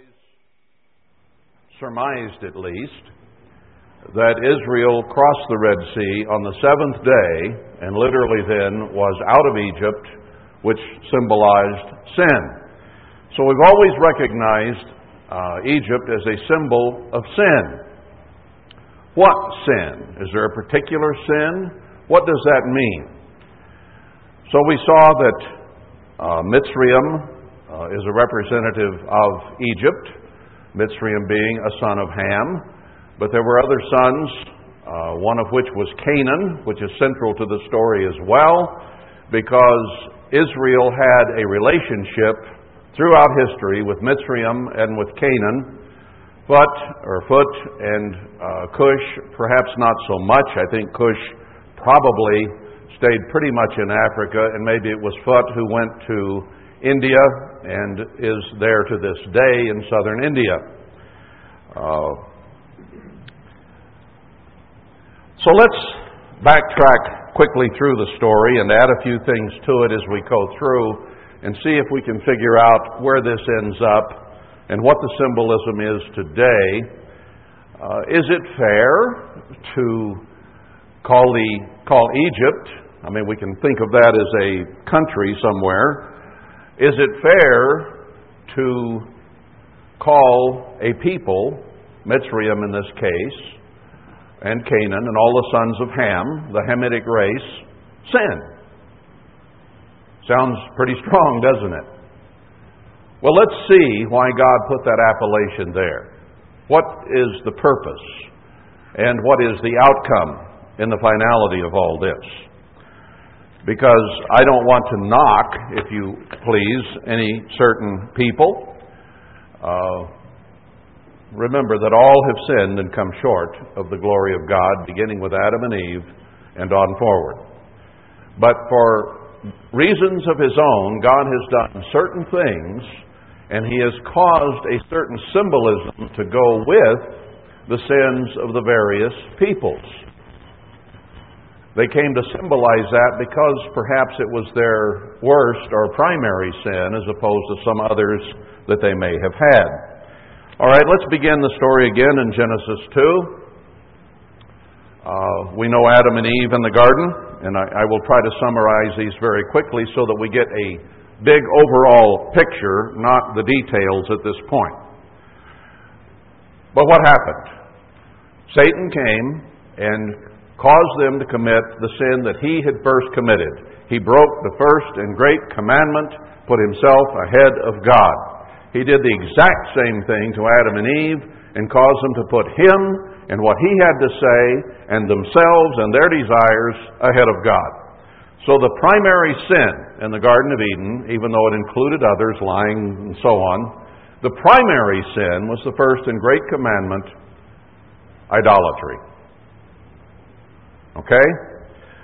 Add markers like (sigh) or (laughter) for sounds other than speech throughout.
always surmised, at least, that Israel crossed the Red Sea on the seventh day and literally then was out of Egypt, which symbolized sin. So we've always recognized uh, Egypt as a symbol of sin. What sin? Is there a particular sin? What does that mean? So we saw that uh, Mitzrayim uh, is a representative of Egypt, Mitzrayim being a son of Ham. But there were other sons, uh, one of which was Canaan, which is central to the story as well, because Israel had a relationship throughout history with Mitzrayim and with Canaan. Phut or Phut and uh, Cush, perhaps not so much. I think Cush probably stayed pretty much in Africa, and maybe it was Phut who went to India and is there to this day in southern India. Uh, so let's backtrack quickly through the story and add a few things to it as we go through and see if we can figure out where this ends up and what the symbolism is today. Uh, is it fair to call, the, call Egypt, I mean, we can think of that as a country somewhere. Is it fair to call a people, Mitzrayim in this case, and Canaan and all the sons of Ham, the Hamitic race, sin? Sounds pretty strong, doesn't it? Well, let's see why God put that appellation there. What is the purpose? And what is the outcome in the finality of all this? Because I don't want to knock, if you please, any certain people. Uh, remember that all have sinned and come short of the glory of God, beginning with Adam and Eve and on forward. But for reasons of his own, God has done certain things, and he has caused a certain symbolism to go with the sins of the various peoples. They came to symbolize that because perhaps it was their worst or primary sin as opposed to some others that they may have had. All right, let's begin the story again in Genesis 2. Uh, we know Adam and Eve in the garden and I, I will try to summarize these very quickly so that we get a big overall picture, not the details at this point. But what happened? Satan came and caused them to commit the sin that he had first committed. He broke the first and great commandment, put himself ahead of God. He did the exact same thing to Adam and Eve and caused them to put him and what he had to say and themselves and their desires ahead of God. So the primary sin in the Garden of Eden, even though it included others, lying and so on, the primary sin was the first and great commandment idolatry. Okay?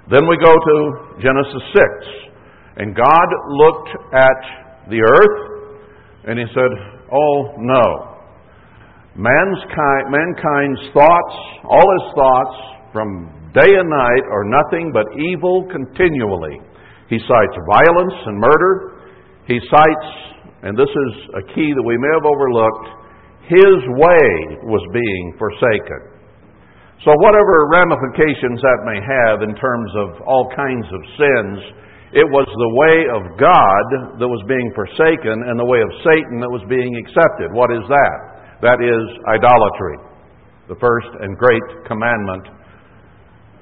Then we go to Genesis 6. And God looked at the earth and he said, Oh no, mankind's thoughts, all his thoughts, from day and night, are nothing but evil continually. He cites violence and murder. He cites, and this is a key that we may have overlooked, his way was being forsaken. So, whatever ramifications that may have in terms of all kinds of sins, it was the way of God that was being forsaken and the way of Satan that was being accepted. What is that? That is idolatry. The first and great commandment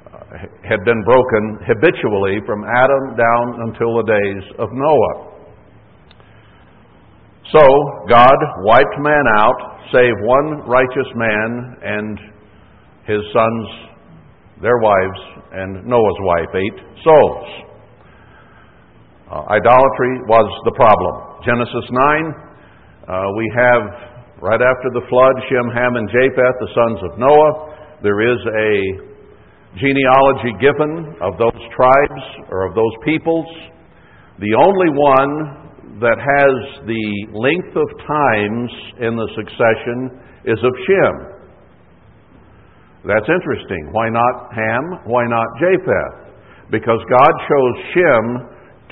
uh, had been broken habitually from Adam down until the days of Noah. So, God wiped man out, save one righteous man and his sons, their wives, and Noah's wife, eight souls. Uh, idolatry was the problem. Genesis 9, uh, we have Right after the flood, Shem, Ham, and Japheth, the sons of Noah, there is a genealogy given of those tribes or of those peoples. The only one that has the length of times in the succession is of Shem. That's interesting. Why not Ham? Why not Japheth? Because God chose Shem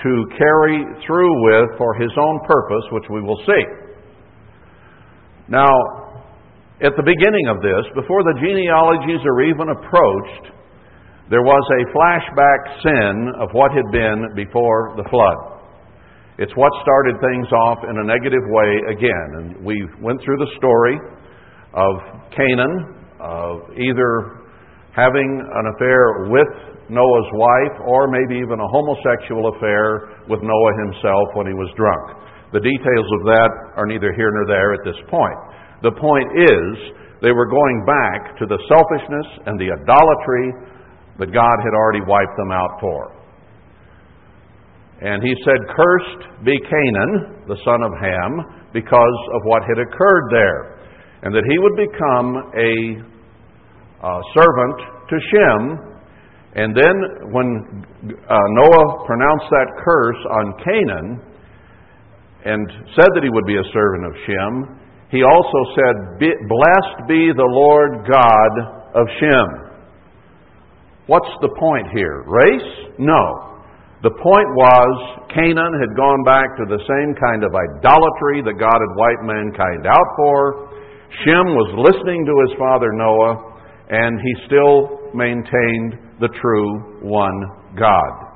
to carry through with for his own purpose, which we will see. Now, at the beginning of this, before the genealogies are even approached, there was a flashback sin of what had been before the flood. It's what started things off in a negative way again. And we went through the story of Canaan, of either having an affair with Noah's wife or maybe even a homosexual affair with Noah himself when he was drunk. The details of that are neither here nor there at this point. The point is, they were going back to the selfishness and the idolatry that God had already wiped them out for. And he said, Cursed be Canaan, the son of Ham, because of what had occurred there. And that he would become a uh, servant to Shem. And then when uh, Noah pronounced that curse on Canaan, and said that he would be a servant of Shem, he also said, Blessed be the Lord God of Shem. What's the point here? Race? No. The point was Canaan had gone back to the same kind of idolatry that God had wiped mankind out for. Shem was listening to his father Noah, and he still maintained the true one God.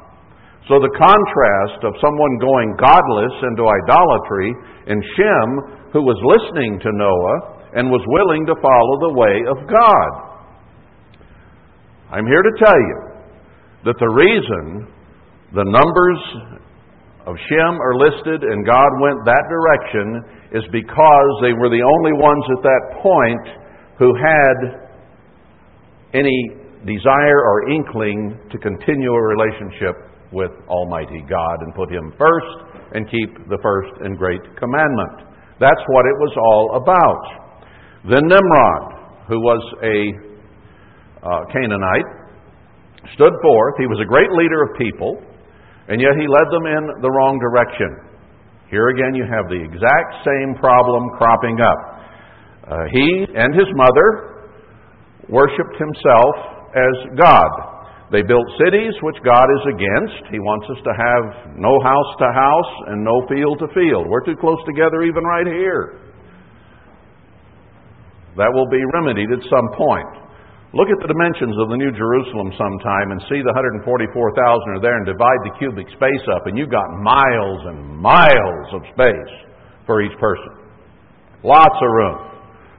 So the contrast of someone going godless into idolatry and Shem, who was listening to Noah and was willing to follow the way of God. I'm here to tell you that the reason the numbers of Shem are listed and God went that direction is because they were the only ones at that point who had any desire or inkling to continue a relationship with Almighty God and put Him first and keep the first and great commandment. That's what it was all about. Then Nimrod, who was a uh, Canaanite, stood forth. He was a great leader of people, and yet he led them in the wrong direction. Here again, you have the exact same problem cropping up. Uh, he and his mother worshiped himself as God. They built cities which God is against. He wants us to have no house to house and no field to field. We're too close together even right here. That will be remedied at some point. Look at the dimensions of the New Jerusalem sometime and see the 144,000 are there and divide the cubic space up, and you've got miles and miles of space for each person. Lots of room.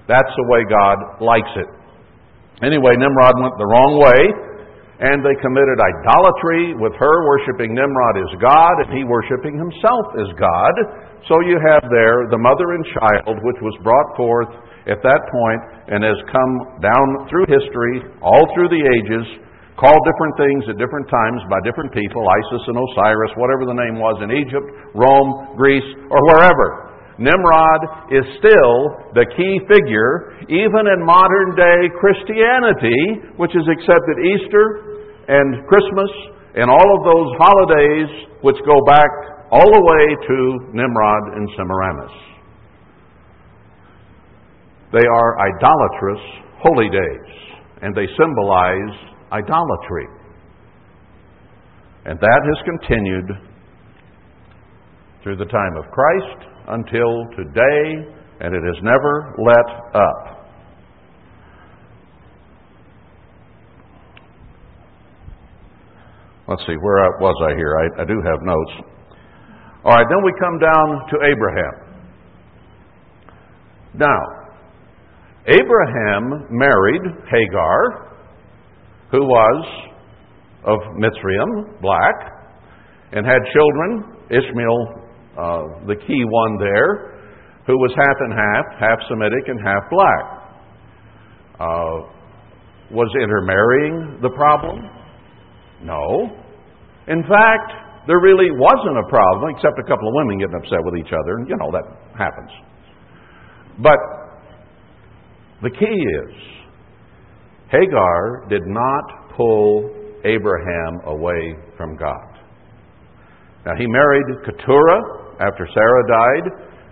That's the way God likes it. Anyway, Nimrod went the wrong way and they committed idolatry with her worshiping Nimrod as God and he worshiping himself as God. So you have there the mother and child which was brought forth at that point and has come down through history, all through the ages, called different things at different times by different people, Isis and Osiris, whatever the name was in Egypt, Rome, Greece, or wherever. Nimrod is still the key figure, even in modern day Christianity, which has accepted Easter and Christmas and all of those holidays which go back all the way to Nimrod and Semiramis. They are idolatrous holy days, and they symbolize idolatry. And that has continued through the time of Christ until today, and it has never let up. Let's see, where was I here? I, I do have notes. All right, then we come down to Abraham. Now, Abraham married Hagar, who was of Mitzrayim, black, and had children. Ishmael, uh, the key one there, who was half and half, half Semitic and half black. Uh, was intermarrying the problem? No. In fact, there really wasn't a problem, except a couple of women getting upset with each other, and you know, that happens. But the key is Hagar did not pull Abraham away from God. Now, he married Keturah after Sarah died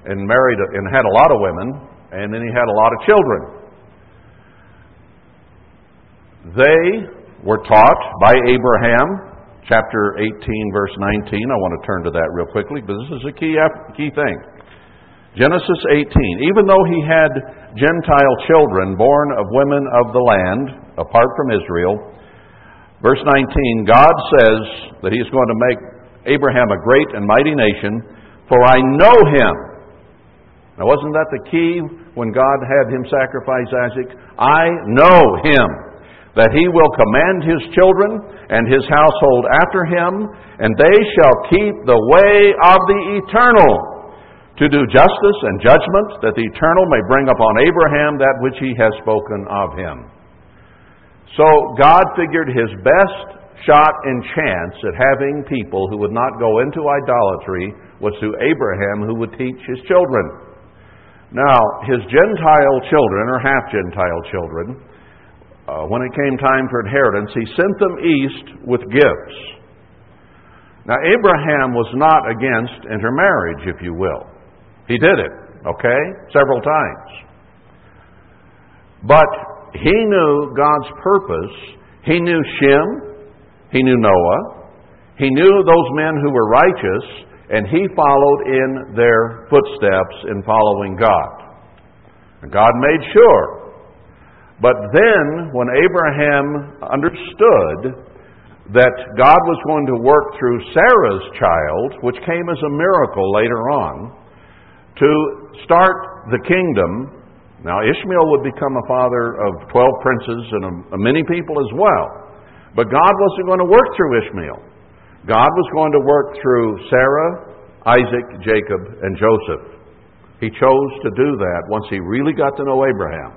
and married and had a lot of women, and then he had a lot of children. They were taught by Abraham chapter 18, verse 19. I want to turn to that real quickly, but this is a key, key thing. Genesis 18. Even though he had Gentile children born of women of the land, apart from Israel, verse 19, God says that he is going to make Abraham a great and mighty nation, for I know him. Now, wasn't that the key when God had him sacrifice Isaac? I know him, that he will command his children and his household after him, and they shall keep the way of the eternal to do justice and judgment, that the eternal may bring upon Abraham that which he has spoken of him. So God figured his best shot and chance at having people who would not go into idolatry was through Abraham, who would teach his children. Now, his Gentile children, or half Gentile children, uh, when it came time for inheritance, he sent them east with gifts. Now, Abraham was not against intermarriage, if you will. He did it, okay? Several times. But he knew God's purpose. He knew Shem. He knew Noah. He knew those men who were righteous, and he followed in their footsteps in following God. And God made sure. But then, when Abraham understood that God was going to work through Sarah's child, which came as a miracle later on, to start the kingdom. Now, Ishmael would become a father of 12 princes and a, a many people as well. But God wasn't going to work through Ishmael. God was going to work through Sarah, Isaac, Jacob, and Joseph. He chose to do that once he really got to know Abraham.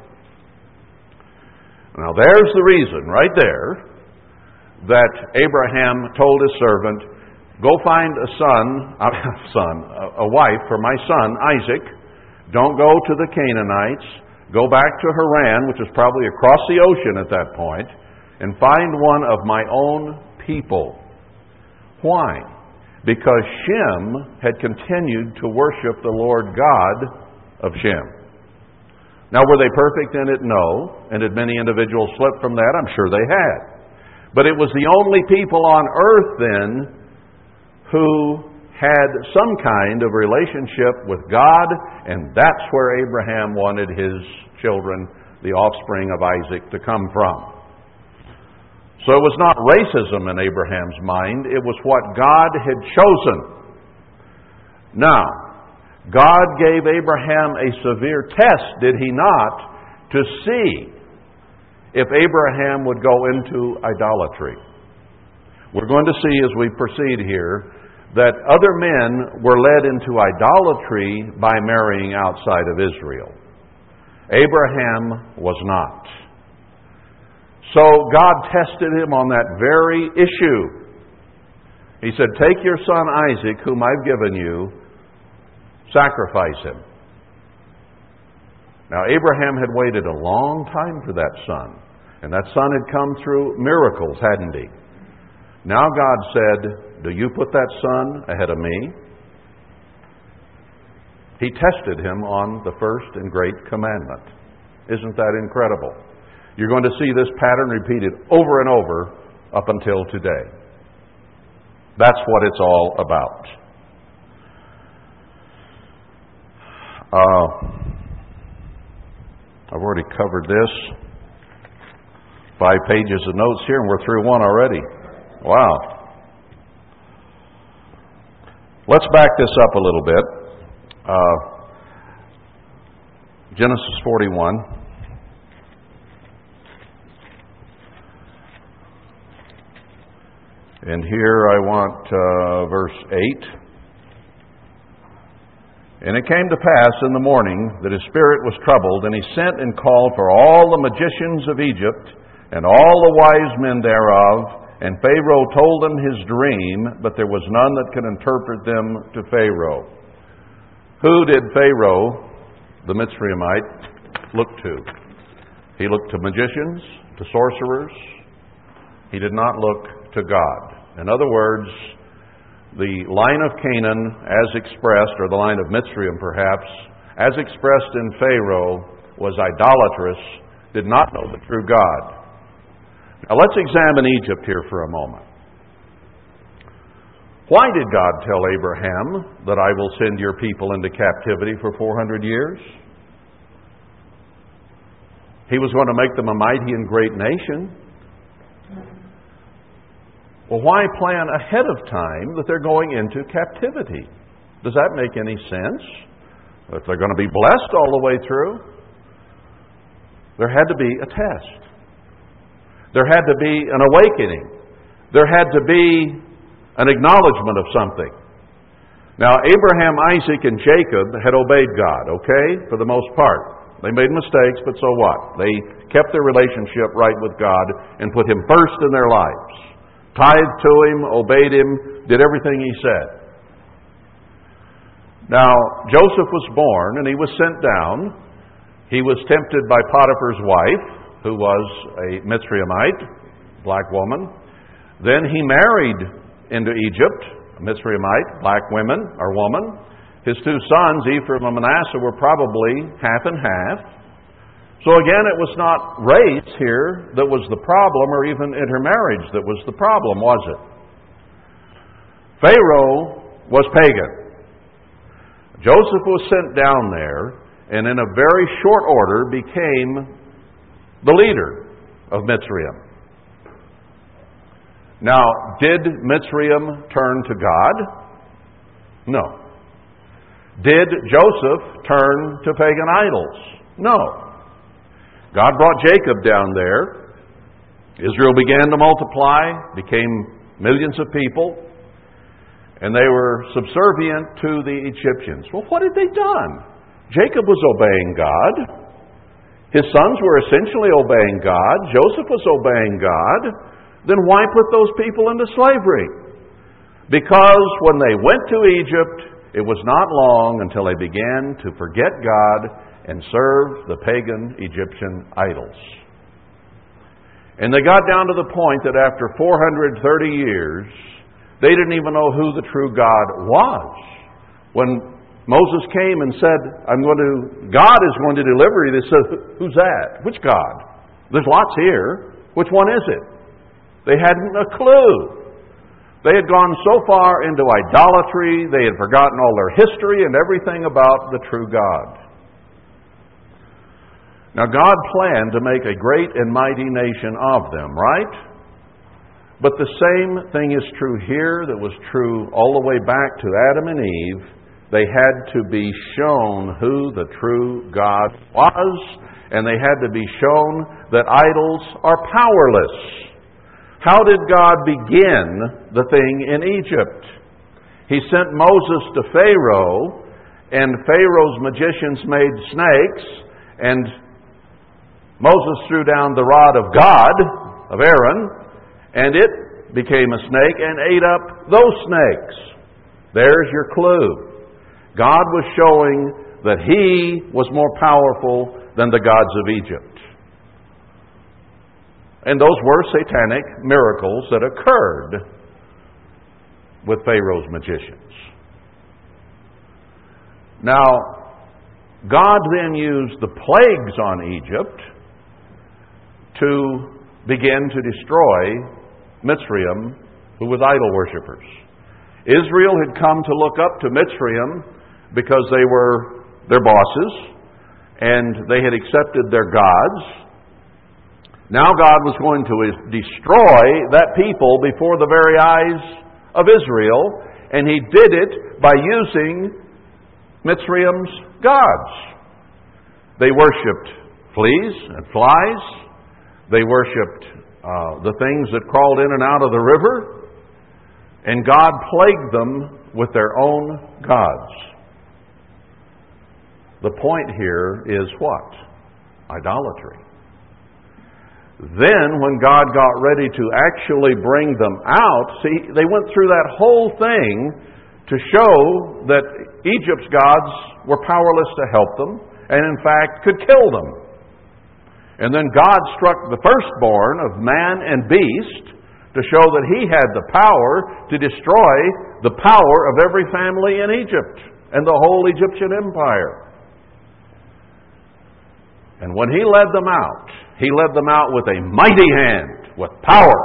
Now, there's the reason right there that Abraham told his servant, Go find a son, (laughs) a son, a wife for my son Isaac. Don't go to the Canaanites. Go back to Haran, which is probably across the ocean at that point, and find one of my own people. Why? Because Shem had continued to worship the Lord God of Shem. Now, were they perfect in it? No. And did many individuals slip from that? I'm sure they had. But it was the only people on earth then who had some kind of relationship with God, and that's where Abraham wanted his children, the offspring of Isaac, to come from. So it was not racism in Abraham's mind, it was what God had chosen. Now, God gave Abraham a severe test, did he not, to see if Abraham would go into idolatry. We're going to see as we proceed here that other men were led into idolatry by marrying outside of Israel. Abraham was not. So God tested him on that very issue. He said, Take your son Isaac, whom I've given you, sacrifice him. Now, Abraham had waited a long time for that son, and that son had come through miracles, hadn't he? Now God said, do you put that son ahead of me? He tested him on the first and great commandment. Isn't that incredible? You're going to see this pattern repeated over and over up until today. That's what it's all about. Uh, I've already covered this. Five pages of notes here, and we're through one already. Wow. Let's back this up a little bit. Uh, Genesis 41. And here I want uh, verse 8. And it came to pass in the morning that his spirit was troubled, and he sent and called for all the magicians of Egypt and all the wise men thereof and Pharaoh told them his dream, but there was none that could interpret them to Pharaoh. Who did Pharaoh, the Mitzrayimite, look to? He looked to magicians, to sorcerers. He did not look to God. In other words, the line of Canaan, as expressed, or the line of Mitzrayim perhaps, as expressed in Pharaoh, was idolatrous, did not know the true God. Now let's examine Egypt here for a moment. Why did God tell Abraham that I will send your people into captivity for 400 years? He was going to make them a mighty and great nation. Well, why plan ahead of time that they're going into captivity? Does that make any sense? If they're going to be blessed all the way through, there had to be a test. There had to be an awakening. There had to be an acknowledgement of something. Now, Abraham, Isaac, and Jacob had obeyed God, okay, for the most part. They made mistakes, but so what? They kept their relationship right with God and put Him first in their lives. Tithed to Him, obeyed Him, did everything He said. Now, Joseph was born and he was sent down. He was tempted by Potiphar's wife, who was a Mitzrayimite, black woman. Then he married into Egypt, a Mitzrayimite, black women or woman. His two sons, Ephraim and Manasseh, were probably half and half. So again, it was not race here that was the problem, or even intermarriage that was the problem, was it? Pharaoh was pagan. Joseph was sent down there, and in a very short order became the leader of Mitzrayim. Now, did Mitzrayim turn to God? No. Did Joseph turn to pagan idols? No. God brought Jacob down there. Israel began to multiply, became millions of people, and they were subservient to the Egyptians. Well, what had they done? Jacob was obeying God. His sons were essentially obeying God. Joseph was obeying God. Then why put those people into slavery? Because when they went to Egypt, it was not long until they began to forget God and serve the pagan Egyptian idols. And they got down to the point that after 430 years, they didn't even know who the true God was. When Moses came and said, I'm going to, God is going to deliver you, they said, Who's that? Which God? There's lots here. Which one is it? They hadn't a clue. They had gone so far into idolatry, they had forgotten all their history and everything about the true God. Now, God planned to make a great and mighty nation of them, right? But the same thing is true here that was true all the way back to Adam and Eve. They had to be shown who the true God was, and they had to be shown that idols are powerless. How did God begin the thing in Egypt? He sent Moses to Pharaoh, and Pharaoh's magicians made snakes, and Moses threw down the rod of God, of Aaron, and it became a snake and ate up those snakes. There's your clue. God was showing that He was more powerful than the gods of Egypt. And those were satanic miracles that occurred with Pharaoh's magicians. Now, God then used the plagues on Egypt to begin to destroy Mitzrayim, who was idol worshippers. Israel had come to look up to Mitzrayim because they were their bosses and they had accepted their gods now God was going to destroy that people before the very eyes of Israel, and He did it by using Mitzrayim's gods. They worshipped fleas and flies. They worshipped uh, the things that crawled in and out of the river. And God plagued them with their own gods. The point here is what? Idolatry. Then, when God got ready to actually bring them out, see, they went through that whole thing to show that Egypt's gods were powerless to help them, and in fact could kill them. And then God struck the firstborn of man and beast to show that he had the power to destroy the power of every family in Egypt and the whole Egyptian empire. And when he led them out, he led them out with a mighty hand, with power.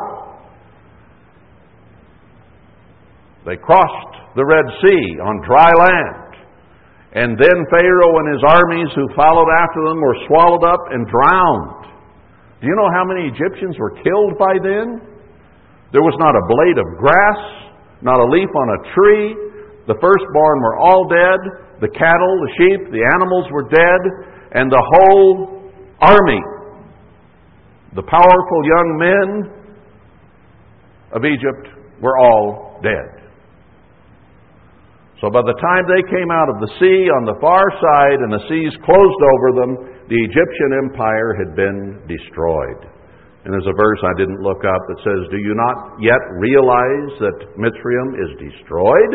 They crossed the Red Sea on dry land. And then Pharaoh and his armies who followed after them were swallowed up and drowned. Do you know how many Egyptians were killed by then? There was not a blade of grass, not a leaf on a tree. The firstborn were all dead. The cattle, the sheep, the animals were dead. And the whole army, the powerful young men of Egypt, were all dead. So by the time they came out of the sea on the far side and the seas closed over them, the Egyptian empire had been destroyed. And there's a verse I didn't look up that says, Do you not yet realize that Mitzrayim is destroyed?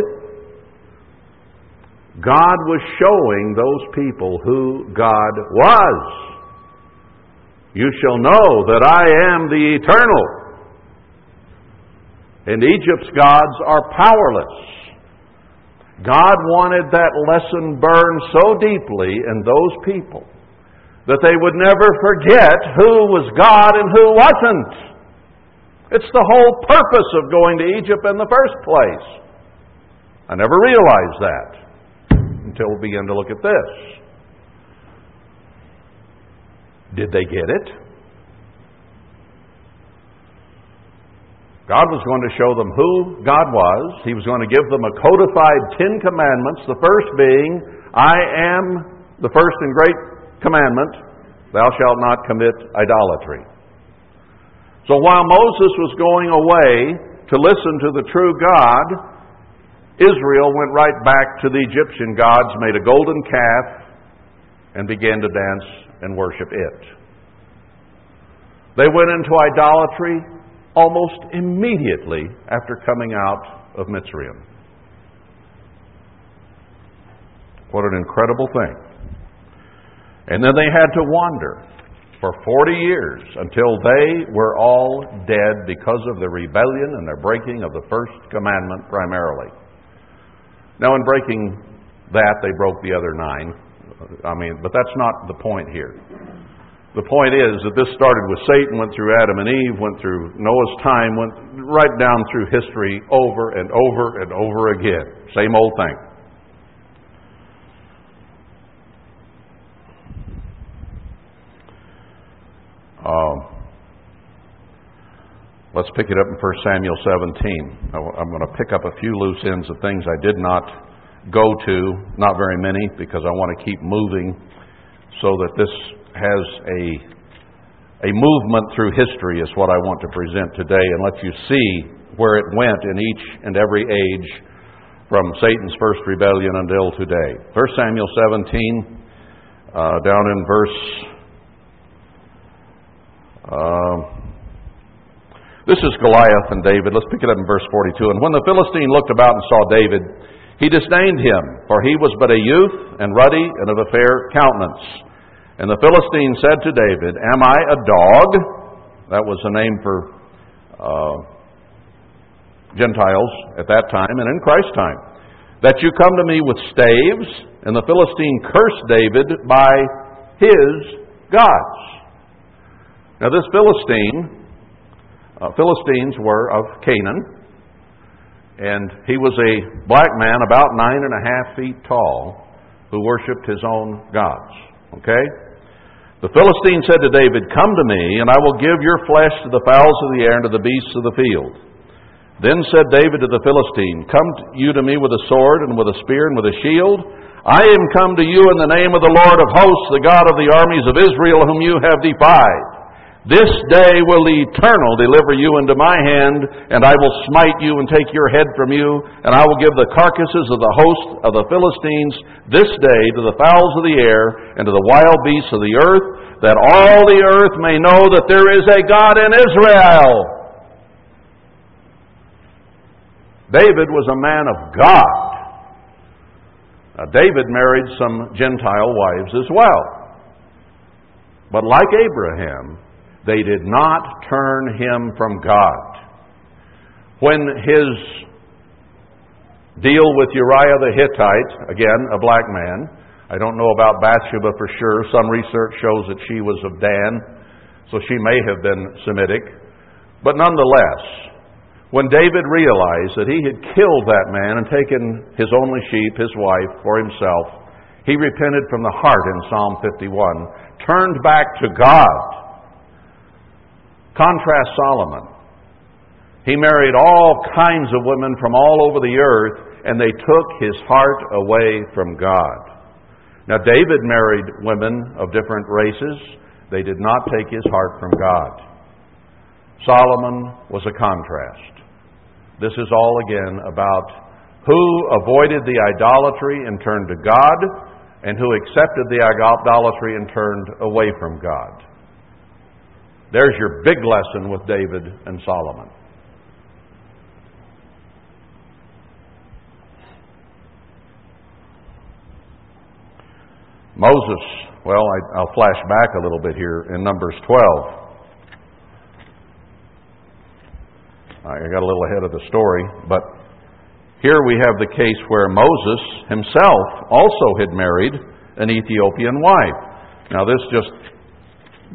God was showing those people who God was. You shall know that I am the eternal. And Egypt's gods are powerless. God wanted that lesson burned so deeply in those people that they would never forget who was God and who wasn't. It's the whole purpose of going to Egypt in the first place. I never realized that until we began to look at this. Did they get it? God was going to show them who God was. He was going to give them a codified Ten Commandments, the first being, I am the first and great commandment, thou shalt not commit idolatry. So while Moses was going away to listen to the true God, Israel went right back to the Egyptian gods, made a golden calf, and began to dance and worship it. They went into idolatry almost immediately after coming out of Mitzrayim. What an incredible thing. And then they had to wander for 40 years until they were all dead because of the rebellion and their breaking of the first commandment primarily. Now, in breaking that, they broke the other nine. I mean, but that's not the point here. The point is that this started with Satan, went through Adam and Eve, went through Noah's time, went right down through history over and over and over again. Same old thing. Um, let's pick it up in 1 Samuel 17. I'm going to pick up a few loose ends of things I did not go to, not very many, because I want to keep moving so that this has a, a movement through history, is what I want to present today, and let you see where it went in each and every age from Satan's first rebellion until today. 1 Samuel 17, uh, down in verse. Uh, this is Goliath and David. Let's pick it up in verse 42. And when the Philistine looked about and saw David, he disdained him, for he was but a youth and ruddy and of a fair countenance. And the Philistine said to David, Am I a dog? That was the name for uh, Gentiles at that time and in Christ's time. That you come to me with staves, and the Philistine cursed David by his gods. Now, this Philistine, uh, Philistines were of Canaan, and he was a black man about nine and a half feet tall who worshiped his own gods. Okay? The Philistine said to David, Come to me, and I will give your flesh to the fowls of the air and to the beasts of the field. Then said David to the Philistine, Come you to me with a sword and with a spear and with a shield. I am come to you in the name of the Lord of hosts, the God of the armies of Israel, whom you have defied. This day will the Eternal deliver you into my hand, and I will smite you and take your head from you, and I will give the carcasses of the host of the Philistines this day to the fowls of the air and to the wild beasts of the earth, that all the earth may know that there is a God in Israel. David was a man of God. Now, David married some Gentile wives as well. But like Abraham, they did not turn him from God. When his deal with Uriah the Hittite, again, a black man, I don't know about Bathsheba for sure. Some research shows that she was of Dan, so she may have been Semitic. But nonetheless, When David realized that he had killed that man and taken his only sheep, his wife, for himself, he repented from the heart in Psalm 51, turned back to God. Contrast Solomon. He married all kinds of women from all over the earth, and they took his heart away from God. Now, David married women of different races. They did not take his heart from God. Solomon was a contrast. This is all again about who avoided the idolatry and turned to God, and who accepted the idolatry and turned away from God. There's your big lesson with David and Solomon. Moses, well, I, will flash back a little bit here in Numbers 12. I got a little ahead of the story, but here we have the case where Moses himself also had married an Ethiopian wife. Now, this just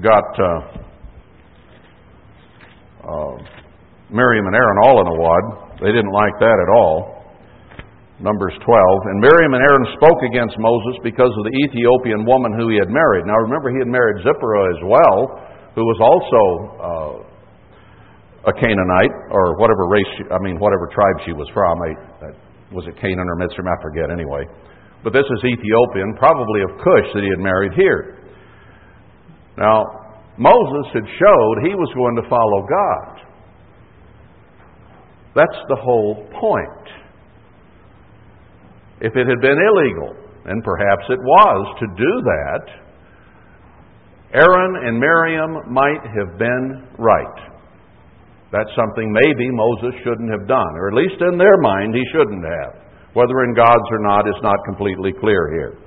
got uh, uh, Miriam and Aaron all in a wad. They didn't like that at all. Numbers 12. And Miriam and Aaron spoke against Moses because of the Ethiopian woman who he had married. Now remember, he had married Zipporah as well, who was also uh, a Canaanite, or whatever race, she, I mean, whatever tribe she was from. I, was it Canaan or Mitzrayim? I forget anyway. But this is Ethiopian, probably of Cush that he had married here. Now, Moses had showed he was going to follow God. That's the whole point. If it had been illegal, and perhaps it was to do that, Aaron and Miriam might have been right. That's something maybe Moses shouldn't have done, or at least in their mind he shouldn't have. Whether in God's or not is not completely clear here.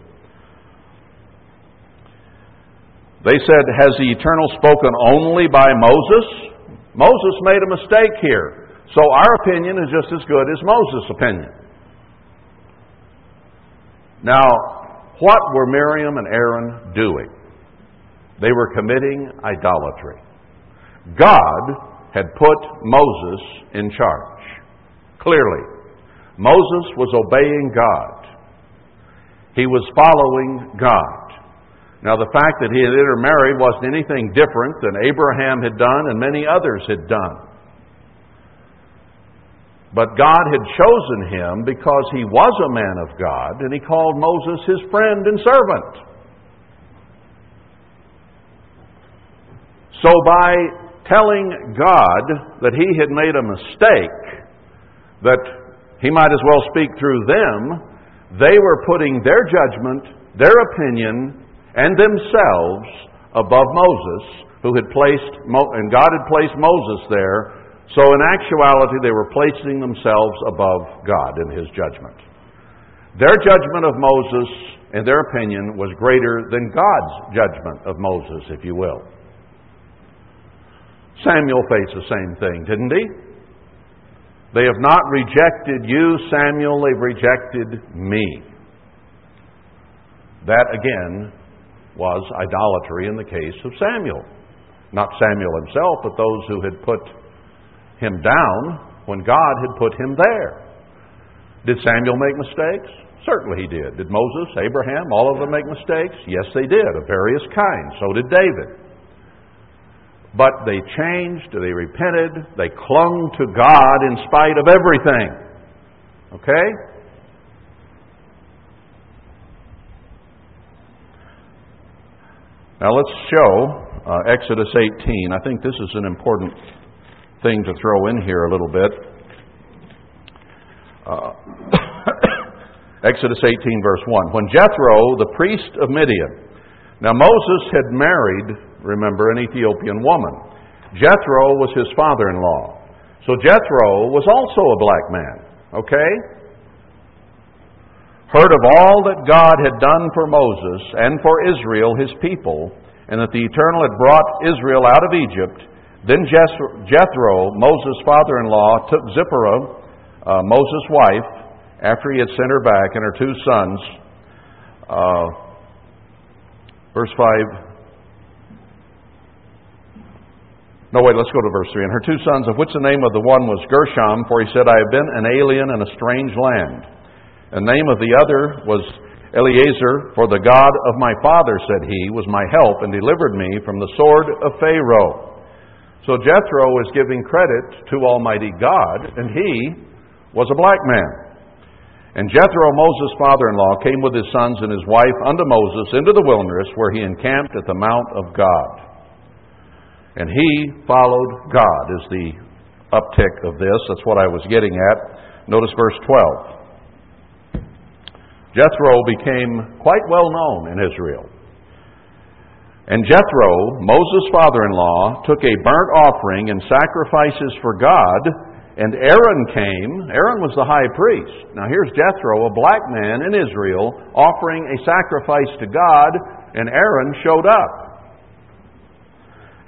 They said, Has the Eternal spoken only by Moses? Moses made a mistake here. So our opinion is just as good as Moses' opinion. Now, what were Miriam and Aaron doing? They were committing idolatry. God had put Moses in charge. Clearly, Moses was obeying God. He was following God. Now, the fact that he had intermarried wasn't anything different than Abraham had done and many others had done. But God had chosen him because he was a man of God, and he called Moses his friend and servant. So, by telling God that he had made a mistake, that he might as well speak through them, they were putting their judgment, their opinion, and themselves above Moses, who had placed, and God had placed Moses there. So in actuality, they were placing themselves above God in his judgment. Their judgment of Moses in their opinion was greater than God's judgment of Moses, if you will. Samuel faced the same thing, didn't he? They have not rejected you, Samuel, they've rejected me. That, again, was idolatry in the case of Samuel. Not Samuel himself, but those who had put him down when God had put him there. Did Samuel make mistakes? Certainly he did. Did Moses, Abraham, all of them make mistakes? Yes, they did, of various kinds. So did David. But they changed, they repented, they clung to God in spite of everything. Okay? Now let's show uh, Exodus 18. I think this is an important thing to throw in here a little bit. Uh, (coughs) Exodus 18, verse 1. When Jethro, the priest of Midian, now Moses had married remember, an Ethiopian woman. Jethro was his father in law. So Jethro was also a black man, okay? Heard of all that God had done for Moses and for Israel, his people, and that the Eternal had brought Israel out of Egypt, then Jethro, Moses' father in law, took Zipporah, uh, Moses' wife, after he had sent her back, and her two sons. Uh, verse 5 No, wait, let's go to verse 3. And her two sons, of which the name of the one was Gershom, for he said, I have been an alien in a strange land. The name of the other was Eliezer, for the God of my father, said he, was my help and delivered me from the sword of Pharaoh. So Jethro is giving credit to Almighty God, and he was a black man. And Jethro, Moses' father in law, came with his sons and his wife unto Moses into the wilderness, where he encamped at the mount of God. And he followed God, is the uptick of this. That's what I was getting at. Notice verse 12. Jethro became quite well known in Israel. And Jethro, Moses' father in law, took a burnt offering and sacrifices for God and Aaron came. Aaron was the high priest. Now here's Jethro, a black man in Israel, offering a sacrifice to God, and Aaron showed up.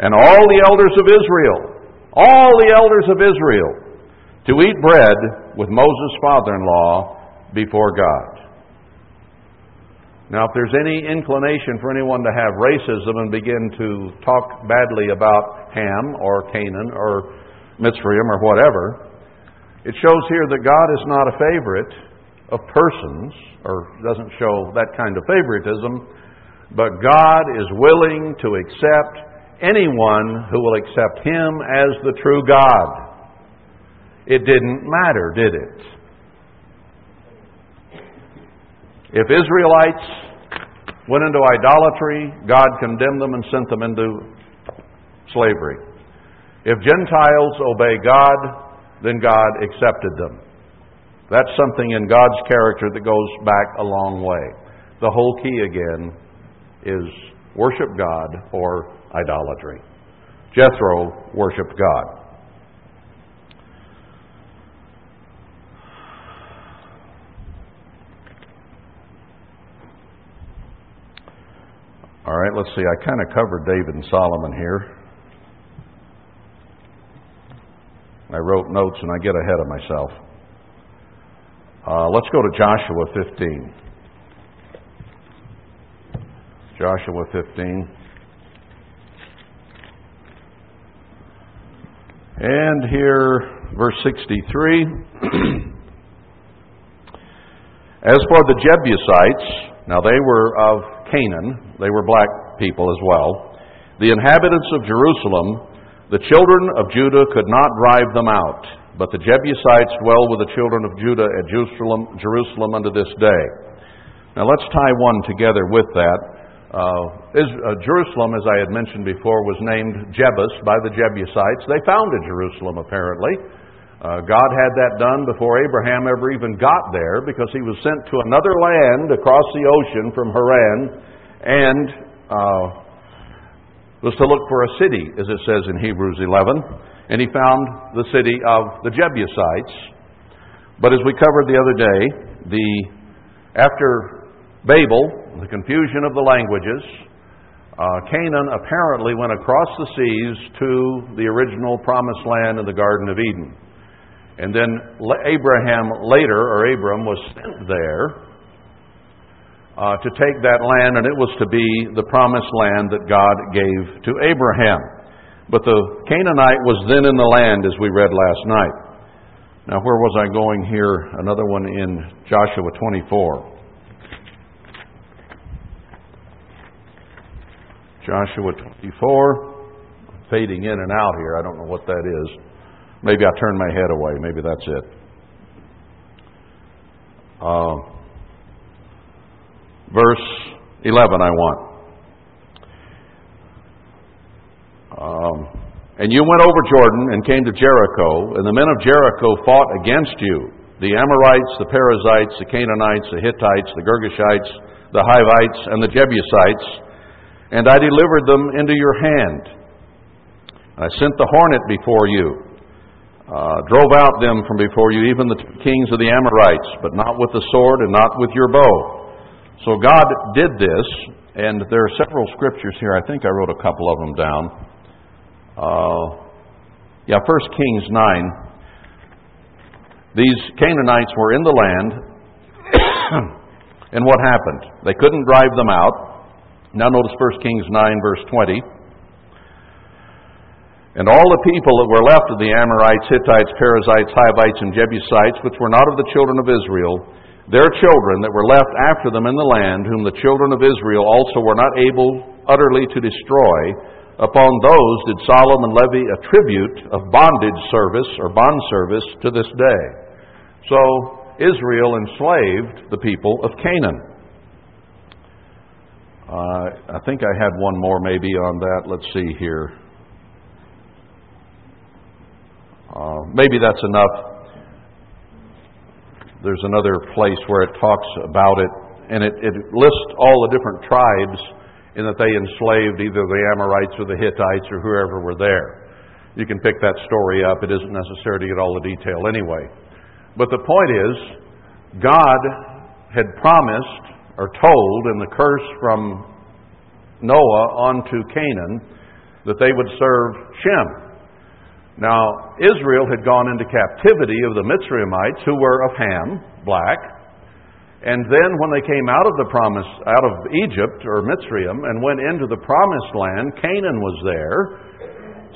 And all the elders of Israel, all the elders of Israel, to eat bread with Moses' father in law before God. Now, if there's any inclination for anyone to have racism and begin to talk badly about Ham or Canaan or Mitzrayim or whatever, it shows here that God is not a favorite of persons, or doesn't show that kind of favoritism, but God is willing to accept anyone who will accept Him as the true God. It didn't matter, did it? If Israelites went into idolatry, God condemned them and sent them into slavery. If Gentiles obey God, then God accepted them. That's something in God's character that goes back a long way. The whole key again is worship God or idolatry. Jethro worshiped God. All right, let's see. I kind of covered David and Solomon here. I wrote notes and I get ahead of myself. Uh, let's go to Joshua 15. Joshua 15. And here, verse 63. (clears throat) As for the Jebusites, now they were of Canaan, they were black people as well. The inhabitants of Jerusalem the children of Judah could not drive them out, but the Jebusites dwell with the children of Judah at Jerusalem, Jerusalem unto this day. Now let's tie one together with that. Uh, is, uh, Jerusalem, as I had mentioned before, was named Jebus by the Jebusites. They founded Jerusalem, apparently. Uh, God had that done before Abraham ever even got there because he was sent to another land across the ocean from Haran and uh, was to look for a city, as it says in Hebrews 11, and he found the city of the Jebusites. But as we covered the other day, the after Babel, the confusion of the languages, uh, Canaan apparently went across the seas to the original promised land in the Garden of Eden. And then Abraham later, or Abram, was sent there uh, to take that land, and it was to be the promised land that God gave to Abraham. But the Canaanite was then in the land, as we read last night. Now, where was I going here? Another one in Joshua 24. Joshua 24. Fading in and out here. I don't know what that is. Maybe I turned my head away. Maybe that's it. Uh, verse 11, I want. Um, and you went over Jordan and came to Jericho, and the men of Jericho fought against you the Amorites, the Perizzites, the Canaanites, the Hittites, the Girgashites, the Hivites, and the Jebusites, and I delivered them into your hand. I sent the hornet before you, uh, drove out them from before you, even the kings of the Amorites, but not with the sword and not with your bow. So God did this, and there are several scriptures here. I think I wrote a couple of them down. Uh, yeah, First Kings 9. These Canaanites were in the land, (coughs) and what happened? They couldn't drive them out. Now notice First Kings 9, verse 20. And all the people that were left of the Amorites, Hittites, Perizzites, Hivites, and Jebusites, which were not of the children of Israel, their children that were left after them in the land, whom the children of Israel also were not able utterly to destroy, upon those did Solomon levy a tribute of bondage service or bond service to this day. So Israel enslaved the people of Canaan. Uh, I think I had one more maybe on that. Let's see here. Uh, maybe that's enough. There's another place where it talks about it, and it, it lists all the different tribes in that they enslaved either the Amorites or the Hittites or whoever were there. You can pick that story up. It isn't necessary to get all the detail anyway. But the point is, God had promised or told in the curse from Noah onto Canaan that they would serve Shem. Now, Israel had gone into captivity of the Mitzrayimites, who were of Ham, black. And then when they came out of the promise, out of Egypt or Mitzrayim, and went into the promised land, Canaan was there.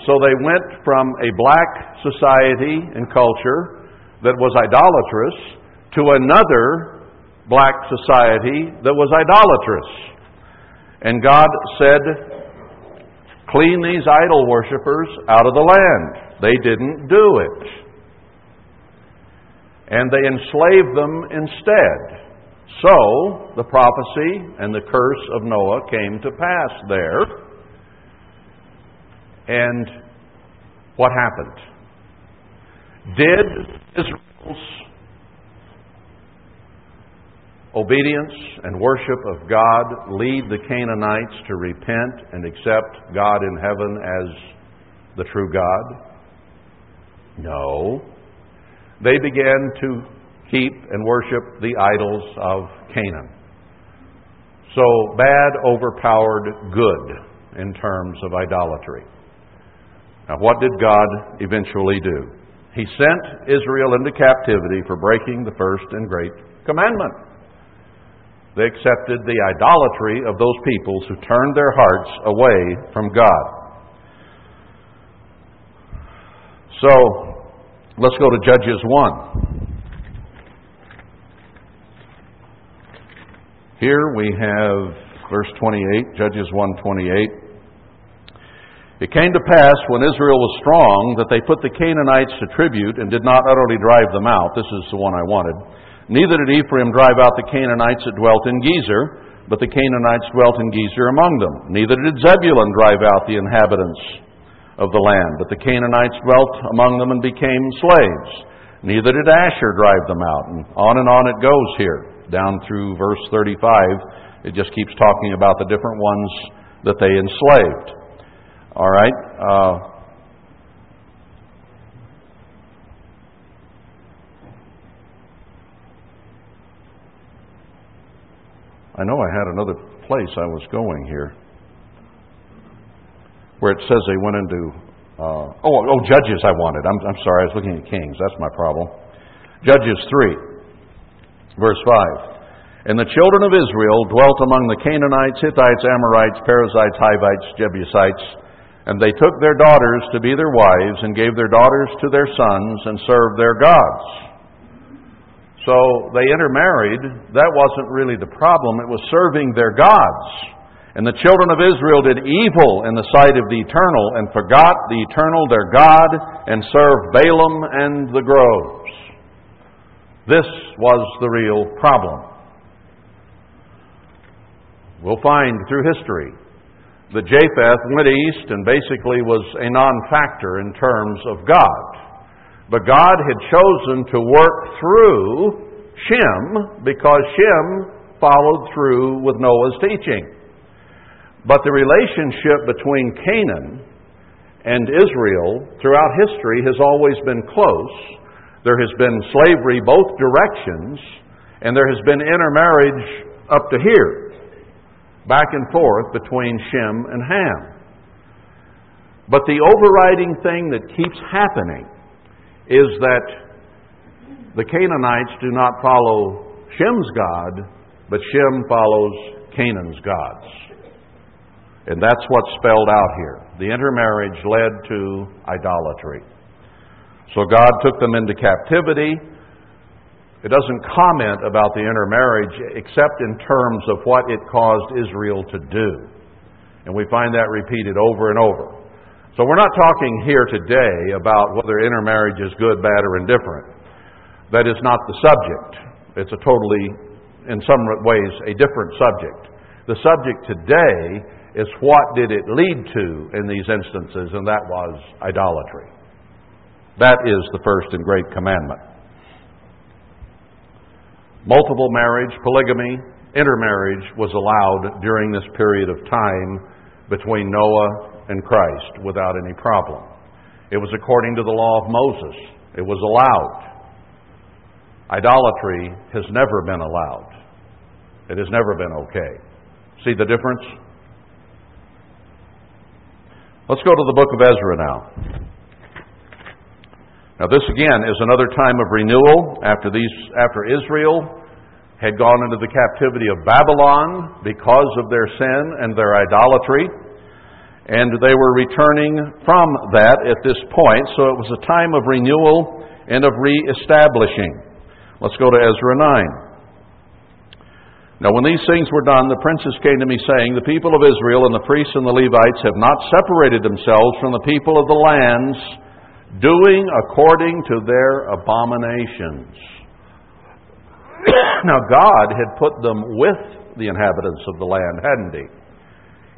So they went from a black society and culture that was idolatrous to another black society that was idolatrous. And God said, Clean these idol worshippers out of the land. They didn't do it. And they enslaved them instead. So, the prophecy and the curse of Noah came to pass there. And what happened? Did Israel's obedience and worship of God lead the Canaanites to repent and accept God in heaven as the true God? No. They began to keep and worship the idols of Canaan. So bad overpowered good in terms of idolatry. Now, what did God eventually do? He sent Israel into captivity for breaking the first and great commandment. They accepted the idolatry of those peoples who turned their hearts away from God. So, let's go to Judges 1. Here we have verse 28, Judges 1:28. It came to pass when Israel was strong that they put the Canaanites to tribute and did not utterly drive them out. This is the one I wanted. Neither did Ephraim drive out the Canaanites that dwelt in Gezer, but the Canaanites dwelt in Gezer among them. Neither did Zebulun drive out the inhabitants of the land. But the Canaanites dwelt among them and became slaves. Neither did Asher drive them out. And on and on it goes here, down through verse 35. It just keeps talking about the different ones that they enslaved. All right. Uh, I know I had another place I was going here where it says they went into, uh, oh, oh, Judges I wanted. I'm, I'm sorry, I was looking at Kings. That's my problem. Judges 3, verse 5. And the children of Israel dwelt among the Canaanites, Hittites, Amorites, Perizzites, Hivites, Jebusites, and they took their daughters to be their wives, and gave their daughters to their sons, and served their gods. So they intermarried. That wasn't really the problem. It was serving their gods. And the children of Israel did evil in the sight of the eternal, and forgot the eternal their God, and served Baalim and the groves. This was the real problem. We'll find through history that Japheth went east and basically was a non factor in terms of God. But God had chosen to work through Shem because Shem followed through with Noah's teaching. But the relationship between Canaan and Israel throughout history has always been close. There has been slavery both directions, and there has been intermarriage up to here, back and forth between Shem and Ham. But the overriding thing that keeps happening is that the Canaanites do not follow Shem's God, but Shem follows Canaan's gods. And that's what's spelled out here. The intermarriage led to idolatry. So God took them into captivity. It doesn't comment about the intermarriage except in terms of what it caused Israel to do. And we find that repeated over and over. So we're not talking here today about whether intermarriage is good, bad, or indifferent. That is not the subject. It's a totally, in some ways, a different subject. The subject today is what did it lead to in these instances, and that was idolatry. That is the first and great commandment. Multiple marriage, polygamy, intermarriage was allowed during this period of time between Noah and Christ without any problem. It was according to the law of Moses. It was allowed. Idolatry has never been allowed. It has never been okay. See the difference? Let's go to the book of Ezra now. Now this again is another time of renewal after these after Israel had gone into the captivity of Babylon because of their sin and their idolatry. And they were returning from that at this point, so it was a time of renewal and of re-establishing. Let's go to Ezra 9. Now, when these things were done, the princes came to me, saying, The people of Israel and the priests and the Levites have not separated themselves from the people of the lands, doing according to their abominations. (coughs) now, God had put them with the inhabitants of the land, hadn't He?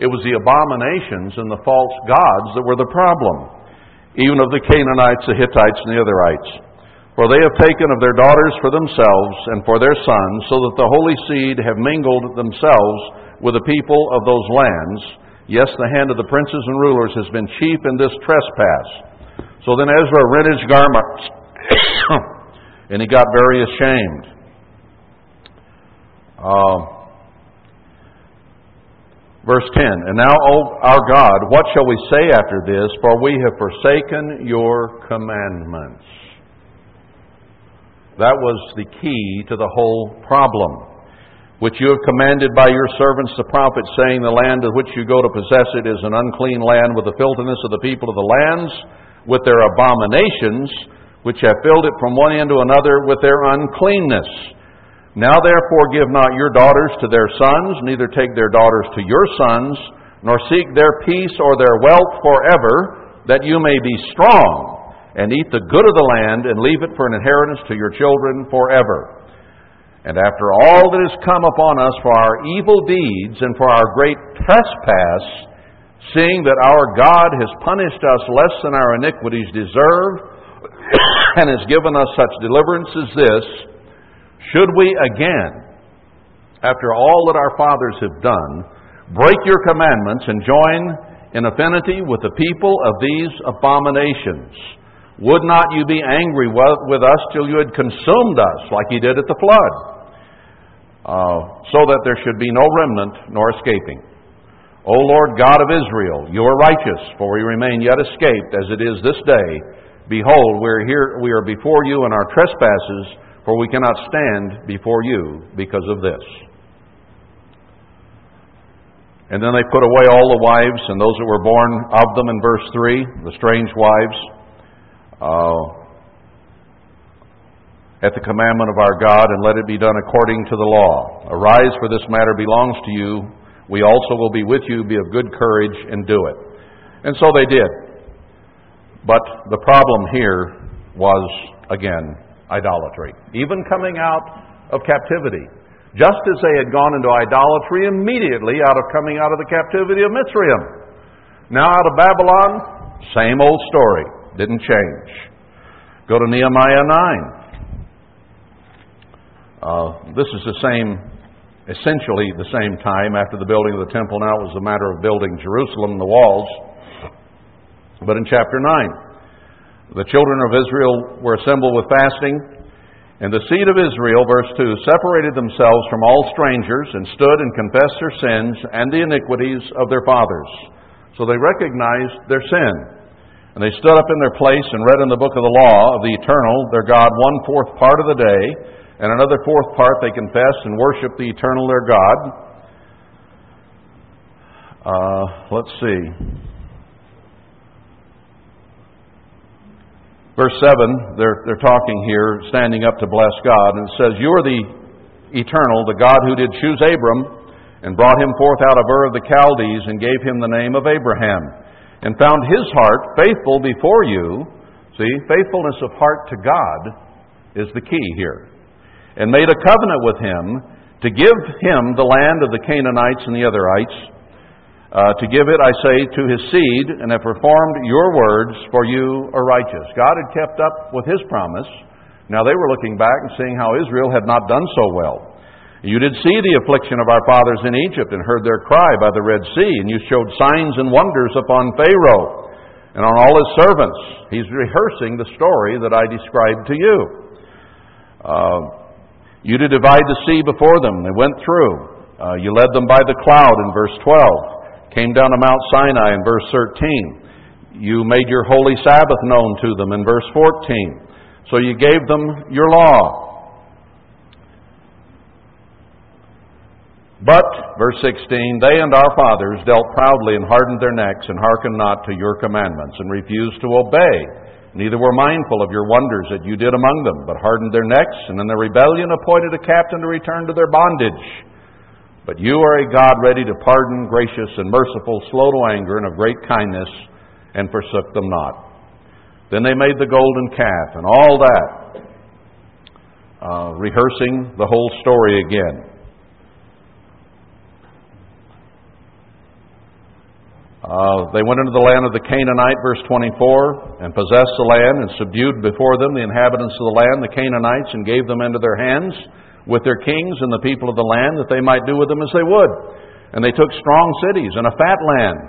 It was the abominations and the false gods that were the problem, even of the Canaanites, the Hittites, and the otherites. For they have taken of their daughters for themselves and for their sons, so that the holy seed have mingled themselves with the people of those lands. Yes, the hand of the princes and rulers has been chief in this trespass. So then Ezra rent his garments, (coughs) and he got very ashamed. Uh, verse 10 And now, O our God, what shall we say after this? For we have forsaken your commandments. That was the key to the whole problem. Which you have commanded by your servants the prophets, saying, The land of which you go to possess it is an unclean land with the filthiness of the people of the lands, with their abominations, which have filled it from one end to another with their uncleanness. Now therefore give not your daughters to their sons, neither take their daughters to your sons, nor seek their peace or their wealth forever, that you may be strong and eat the good of the land and leave it for an inheritance to your children forever. And after all that has come upon us for our evil deeds and for our great trespass, seeing that our God has punished us less than our iniquities deserve, (coughs) and has given us such deliverance as this, should we again, after all that our fathers have done, break your commandments and join in affinity with the people of these abominations? Would not you be angry with us till you had consumed us, like you did at the flood? Uh, so that there should be no remnant nor escaping. O Lord God of Israel, you are righteous, for we remain yet escaped as it is this day. Behold, we are here, we are before you in our trespasses, for we cannot stand before you because of this. And then they put away all the wives and those that were born of them in verse 3, the strange wives uh, at the commandment of our God, and let it be done according to the law. Arise, for this matter belongs to you. We also will be with you. Be of good courage and do it. And so they did. But the problem here was, again, idolatry. Even coming out of captivity. Just as they had gone into idolatry immediately out of coming out of the captivity of Mitzrayim. Now out of Babylon, same old story. Didn't change. Go to Nehemiah 9. Uh, this is the same, essentially the same time after the building of the temple. Now it was a matter of building Jerusalem, the walls. But in chapter 9, the children of Israel were assembled with fasting, and the seed of Israel, verse 2, separated themselves from all strangers and stood and confessed their sins and the iniquities of their fathers. So they recognized their sin. And they stood up in their place and read in the book of the law of the eternal, their God, one fourth part of the day, and another fourth part they confessed and worshiped the eternal, their God. Uh, let's see. Verse 7, they're, they're talking here, standing up to bless God, and it says, You are the eternal, the God who did choose Abram, and brought him forth out of Ur of the Chaldees, and gave him the name of Abraham, and found his heart faithful before you. See, faithfulness of heart to God is the key here. And made a covenant with him to give him the land of the Canaanites and the Otherites uh, to give it, I say, to his seed, and have performed your words, for you are righteous. God had kept up with his promise. Now they were looking back and seeing how Israel had not done so well. You did see the affliction of our fathers in Egypt and heard their cry by the Red Sea, and you showed signs and wonders upon Pharaoh and on all his servants. He's rehearsing the story that I described to you. Uh, you did divide the sea before them, they went through. Uh, you led them by the cloud in verse 12 came down to Mount Sinai in verse 13. You made your holy Sabbath known to them in verse 14. So you gave them your law. But, verse 16, they and our fathers dealt proudly and hardened their necks and hearkened not to your commandments and refused to obey. Neither were mindful of your wonders that you did among them, but hardened their necks and in their rebellion appointed a captain to return to their bondage. But you are a God ready to pardon, gracious and merciful, slow to anger, and of great kindness, and forsook them not. Then they made the golden calf and all that, uh, rehearsing the whole story again. Uh, they went into the land of the Canaanite, verse 24, and possessed the land, and subdued before them the inhabitants of the land, the Canaanites, and gave them into their hands with their kings and the people of the land that they might do with them as they would. And they took strong cities and a fat land,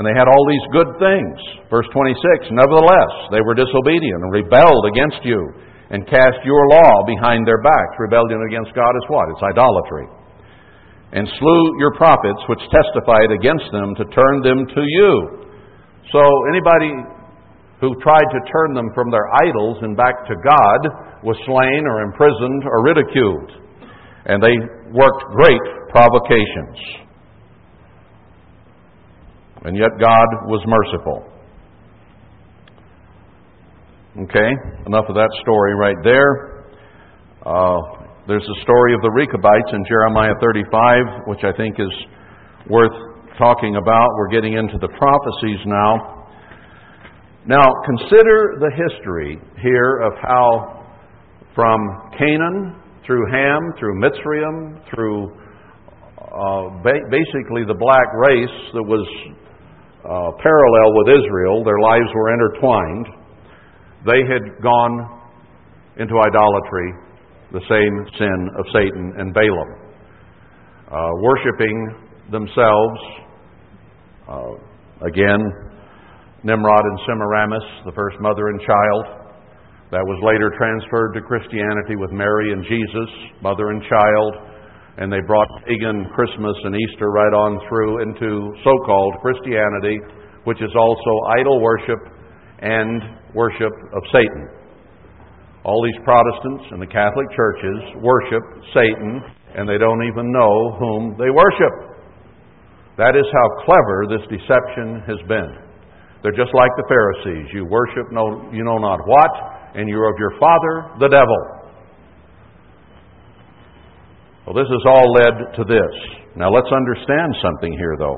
and they had all these good things. Verse 26 Nevertheless, they were disobedient and rebelled against you and cast your law behind their backs. Rebellion against God is what? It's idolatry. And slew your prophets, which testified against them to turn them to you. So, anybody who tried to turn them from their idols and back to God was slain or imprisoned or ridiculed. And they worked great provocations. And yet God was merciful. Okay, enough of that story right there. Uh, there's the story of the Rechabites in Jeremiah 35, which I think is worth talking about. We're getting into the prophecies now. Now, consider the history here of how from Canaan through Ham, through Mitzrayim, through uh, ba- basically the black race that was uh, parallel with Israel. Their lives were intertwined. They had gone into idolatry, the same sin of Satan and Balaam, uh, worshiping themselves. Uh, again, Nimrod and Semiramis, the first mother and child. That was later transferred to Christianity with Mary and Jesus, mother and child, and they brought pagan Christmas and Easter right on through into so called Christianity, which is also idol worship and worship of Satan. All these Protestants and the Catholic churches worship Satan, and they don't even know whom they worship. That is how clever this deception has been. They're just like the Pharisees. You worship no, you know not what, and you're of your father, the devil. Well, this has all led to this. Now let's understand something here, though.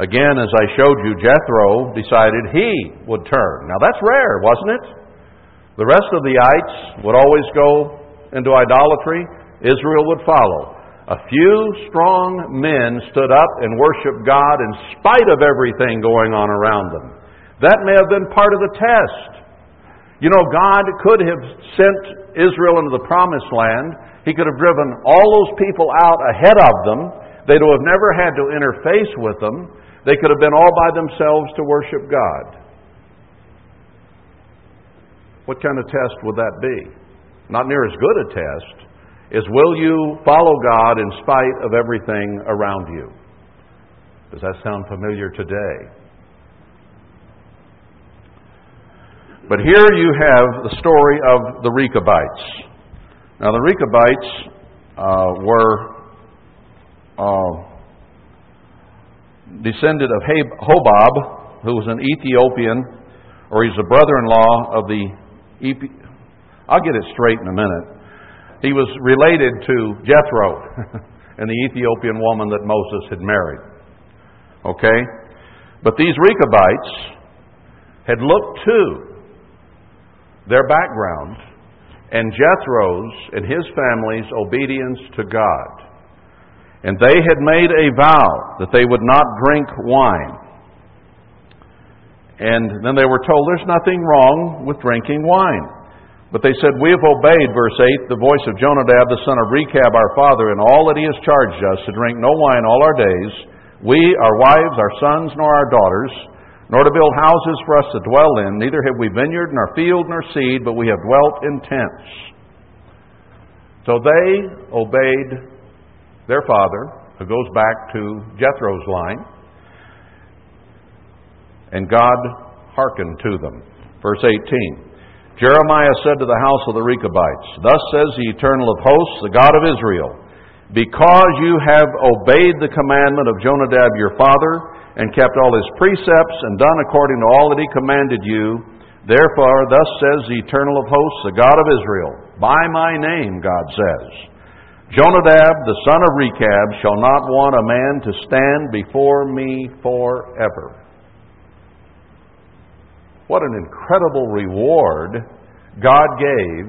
Again, as I showed you, Jethro decided he would turn. Now that's rare, wasn't it? The rest of the ites would always go into idolatry. Israel would follow. A few strong men stood up and worshiped God in spite of everything going on around them. That may have been part of the test. You know, God could have sent Israel into the promised land. He could have driven all those people out ahead of them. They'd have never had to interface with them. They could have been all by themselves to worship God. What kind of test would that be? Not near as good a test is will you follow God in spite of everything around you? Does that sound familiar today? But here you have the story of the Rechabites. Now, the Rechabites uh, were uh, descendant of Hobab, who was an Ethiopian, or he's a brother-in-law of the. I'll get it straight in a minute. He was related to Jethro (laughs) and the Ethiopian woman that Moses had married. Okay? But these Rechabites had looked to their background and Jethro's and his family's obedience to God. And they had made a vow that they would not drink wine. And then they were told there's nothing wrong with drinking wine. But they said, We have obeyed, verse 8, the voice of Jonadab, the son of Rechab, our father, in all that he has charged us to drink no wine all our days, we, our wives, our sons, nor our daughters, nor to build houses for us to dwell in. Neither have we vineyard, nor field, nor seed, but we have dwelt in tents. So they obeyed their father, who goes back to Jethro's line, and God hearkened to them. Verse 18 Jeremiah said to the house of the Rechabites, Thus says the Eternal of hosts, the God of Israel, because you have obeyed the commandment of Jonadab your father, and kept all his precepts, and done according to all that he commanded you, therefore, thus says the Eternal of hosts, the God of Israel, By my name, God says, Jonadab, the son of Rechab, shall not want a man to stand before me forever. What an incredible reward God gave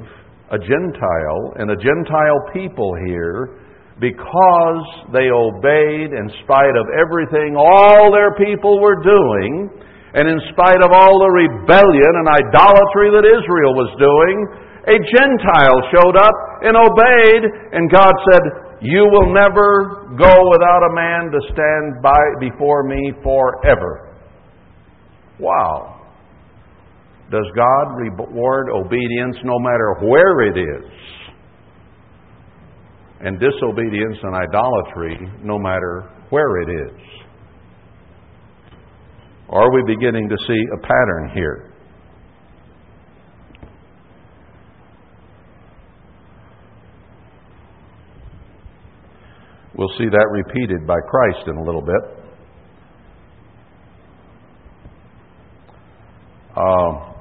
a Gentile and a Gentile people here because they obeyed in spite of everything all their people were doing, and in spite of all the rebellion and idolatry that Israel was doing, a Gentile showed up and obeyed, and God said, You will never go without a man to stand by before me forever. Wow. Does God reward obedience no matter where it is? And disobedience and idolatry no matter where it is? Are we beginning to see a pattern here? We'll see that repeated by Christ in a little bit. Uh,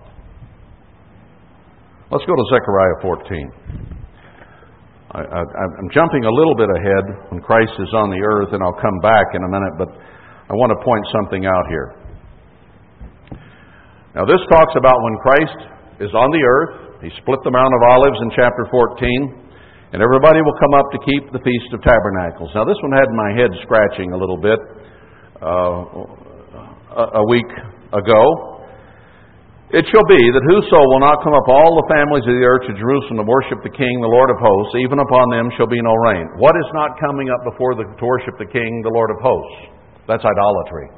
Let's go to Zechariah 14. I, am jumping a little bit ahead when Christ is on the earth, and I'll come back in a minute, but I want to point something out here. Now, this talks about when Christ is on the earth. He split the Mount of Olives in chapter 14, and everybody will come up to keep the Feast of Tabernacles. Now, this one had my head scratching a little bit uh, a week ago. It shall be that whoso will not come up all the families of the earth to Jerusalem to worship the King, the Lord of hosts, even upon them shall be no rain. What is not coming up before the, to worship the King, the Lord of hosts? That's idolatry.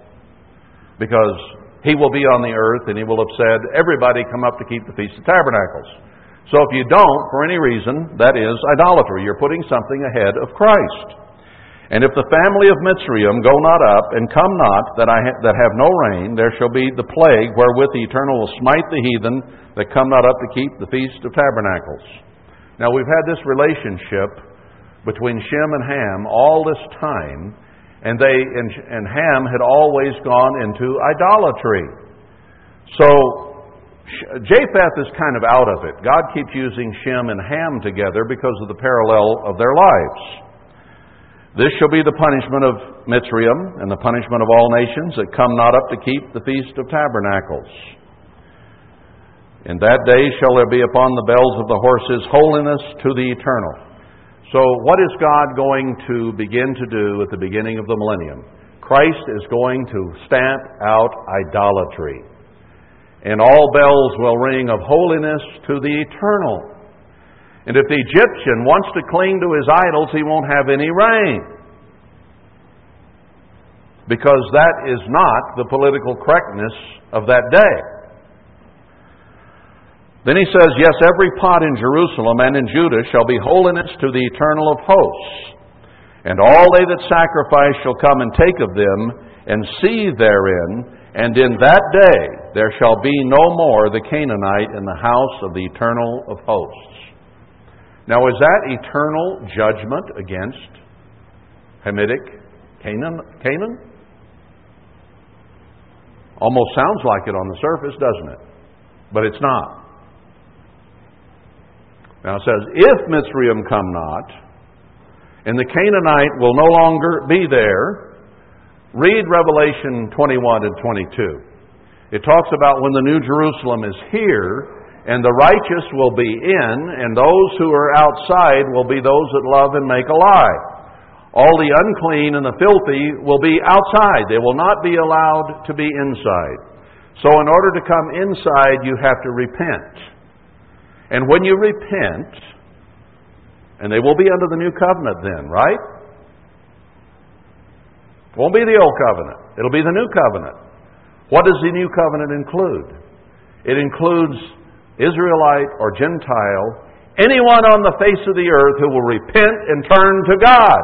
Because he will be on the earth and he will have said, Everybody come up to keep the Feast of Tabernacles. So if you don't, for any reason, that is idolatry. You're putting something ahead of Christ. And if the family of Mitzrayim go not up, and come not, that, I ha- that have no rain, there shall be the plague wherewith the Eternal will smite the heathen that come not up to keep the Feast of Tabernacles. Now we've had this relationship between Shem and Ham all this time, and they and, and Ham had always gone into idolatry. So Japheth is kind of out of it. God keeps using Shem and Ham together because of the parallel of their lives. This shall be the punishment of Mitzrayim and the punishment of all nations that come not up to keep the Feast of Tabernacles. In that day shall there be upon the bells of the horses holiness to the eternal. So, what is God going to begin to do at the beginning of the millennium? Christ is going to stamp out idolatry. And all bells will ring of holiness to the eternal. And if the Egyptian wants to cling to his idols, he won't have any rain. Because that is not the political correctness of that day. Then he says, Yes, every pot in Jerusalem and in Judah shall be holiness to the eternal of hosts. And all they that sacrifice shall come and take of them, and see therein, and in that day there shall be no more the Canaanite in the house of the eternal of hosts. Now, is that eternal judgment against Hamitic Canaan? Canaan? Almost sounds like it on the surface, doesn't it? But it's not. Now it says, If Mitzrayim come not, and the Canaanite will no longer be there, read Revelation 21 and 22. It talks about when the New Jerusalem is here, and the righteous will be in, and those who are outside will be those that love and make a lie. All the unclean and the filthy will be outside. They will not be allowed to be inside. So, in order to come inside, you have to repent. And when you repent, and they will be under the new covenant then, right? Won't be the old covenant. It'll be the new covenant. What does the new covenant include? It includes Israelite or Gentile, anyone on the face of the earth who will repent and turn to God.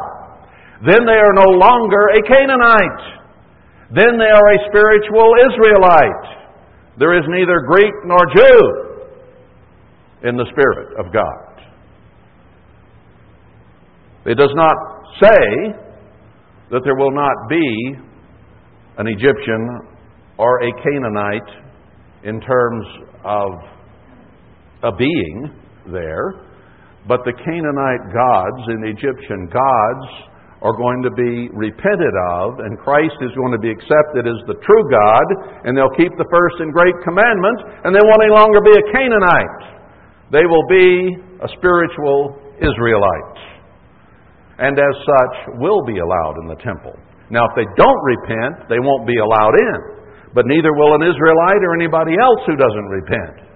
Then they are no longer a Canaanite. Then they are a spiritual Israelite. There is neither Greek nor Jew in the Spirit of God. It does not say that there will not be an Egyptian or a Canaanite in terms of a being there, but the Canaanite gods and the Egyptian gods are going to be repented of, and Christ is going to be accepted as the true God, and they'll keep the first and great commandment, and they won't any longer be a Canaanite. They will be a spiritual Israelite. And as such, will be allowed in the temple. Now, if they don't repent, they won't be allowed in. But neither will an Israelite or anybody else who doesn't repent.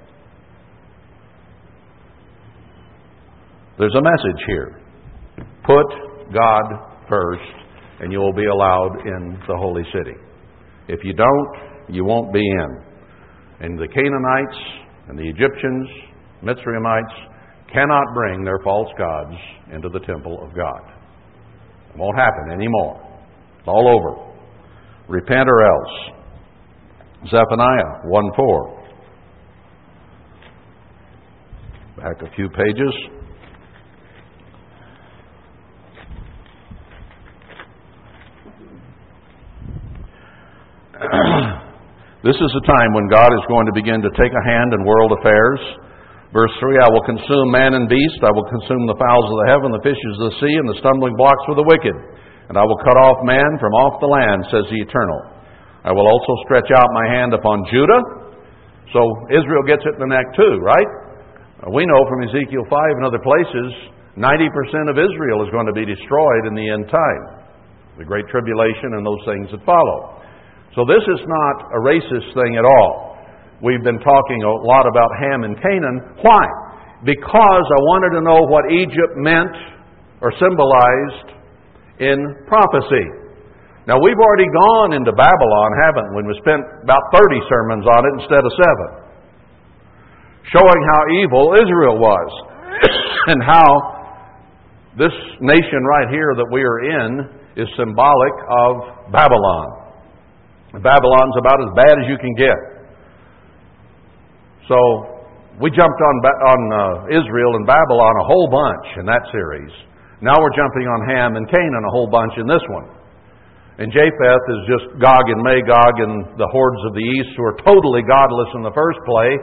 There's a message here. Put God first, and you will be allowed in the holy city. If you don't, you won't be in. And the Canaanites and the Egyptians Mitzrayimites cannot bring their false gods into the temple of God. It won't happen anymore. It's all over. Repent or else. Zephaniah 1 4. Back a few pages. (clears throat) this is a time when God is going to begin to take a hand in world affairs. Verse 3 I will consume man and beast, I will consume the fowls of the heaven, the fishes of the sea, and the stumbling blocks for the wicked. And I will cut off man from off the land, says the Eternal. I will also stretch out my hand upon Judah. So Israel gets it in the neck too, right? We know from Ezekiel 5 and other places, 90% of Israel is going to be destroyed in the end time. The Great Tribulation and those things that follow. So this is not a racist thing at all. We've been talking a lot about Ham and Canaan. Why? Because I wanted to know what Egypt meant or symbolized in prophecy. Now, we've already gone into Babylon, haven't we? We spent about 30 sermons on it instead of seven, showing how evil Israel was (coughs) and how this nation right here that we are in is symbolic of Babylon. Babylon's about as bad as you can get. So we jumped on, on uh, Israel and Babylon a whole bunch in that series. Now we're jumping on Ham and Canaan a whole bunch in this one. And Japheth is just Gog and Magog and the hordes of the east who are totally godless in the first play,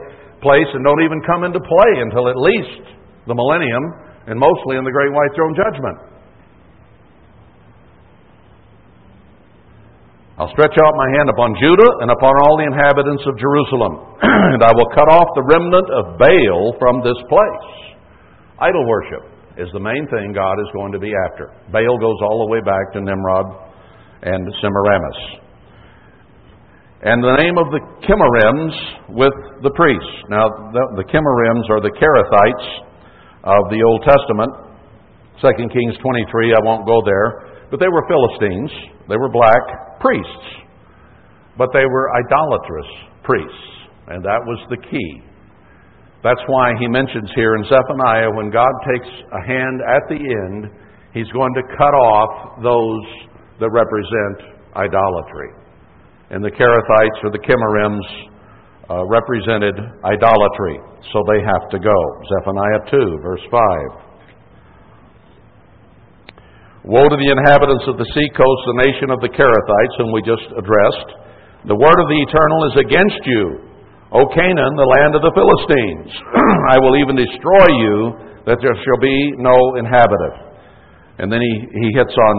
place and don't even come into play until at least the millennium and mostly in the great white throne judgment. I'll stretch out my hand upon Judah and upon all the inhabitants of Jerusalem, (clears throat) and I will cut off the remnant of Baal from this place. Idol worship is the main thing God is going to be after. Baal goes all the way back to Nimrod and Semiramis. And the name of the Chemarims with the priests. Now, the, the are the Kerethites of the Old Testament. 2 Kings 23, I won't go there. But they were Philistines. They were black priests, but they were idolatrous priests, and that was the key. That's why he mentions here in Zephaniah when God takes a hand at the end, he's going to cut off those that represent idolatry. And the Kerethites or the Chemarims uh, represented idolatry, so they have to go. Zephaniah 2, verse 5. Woe to the inhabitants of the seacoast, the nation of the Kerethites, whom we just addressed. The word of the Eternal is against you, O Canaan, the land of the Philistines. (clears throat) I will even destroy you, that there shall be no inhabitant. And then he, he hits on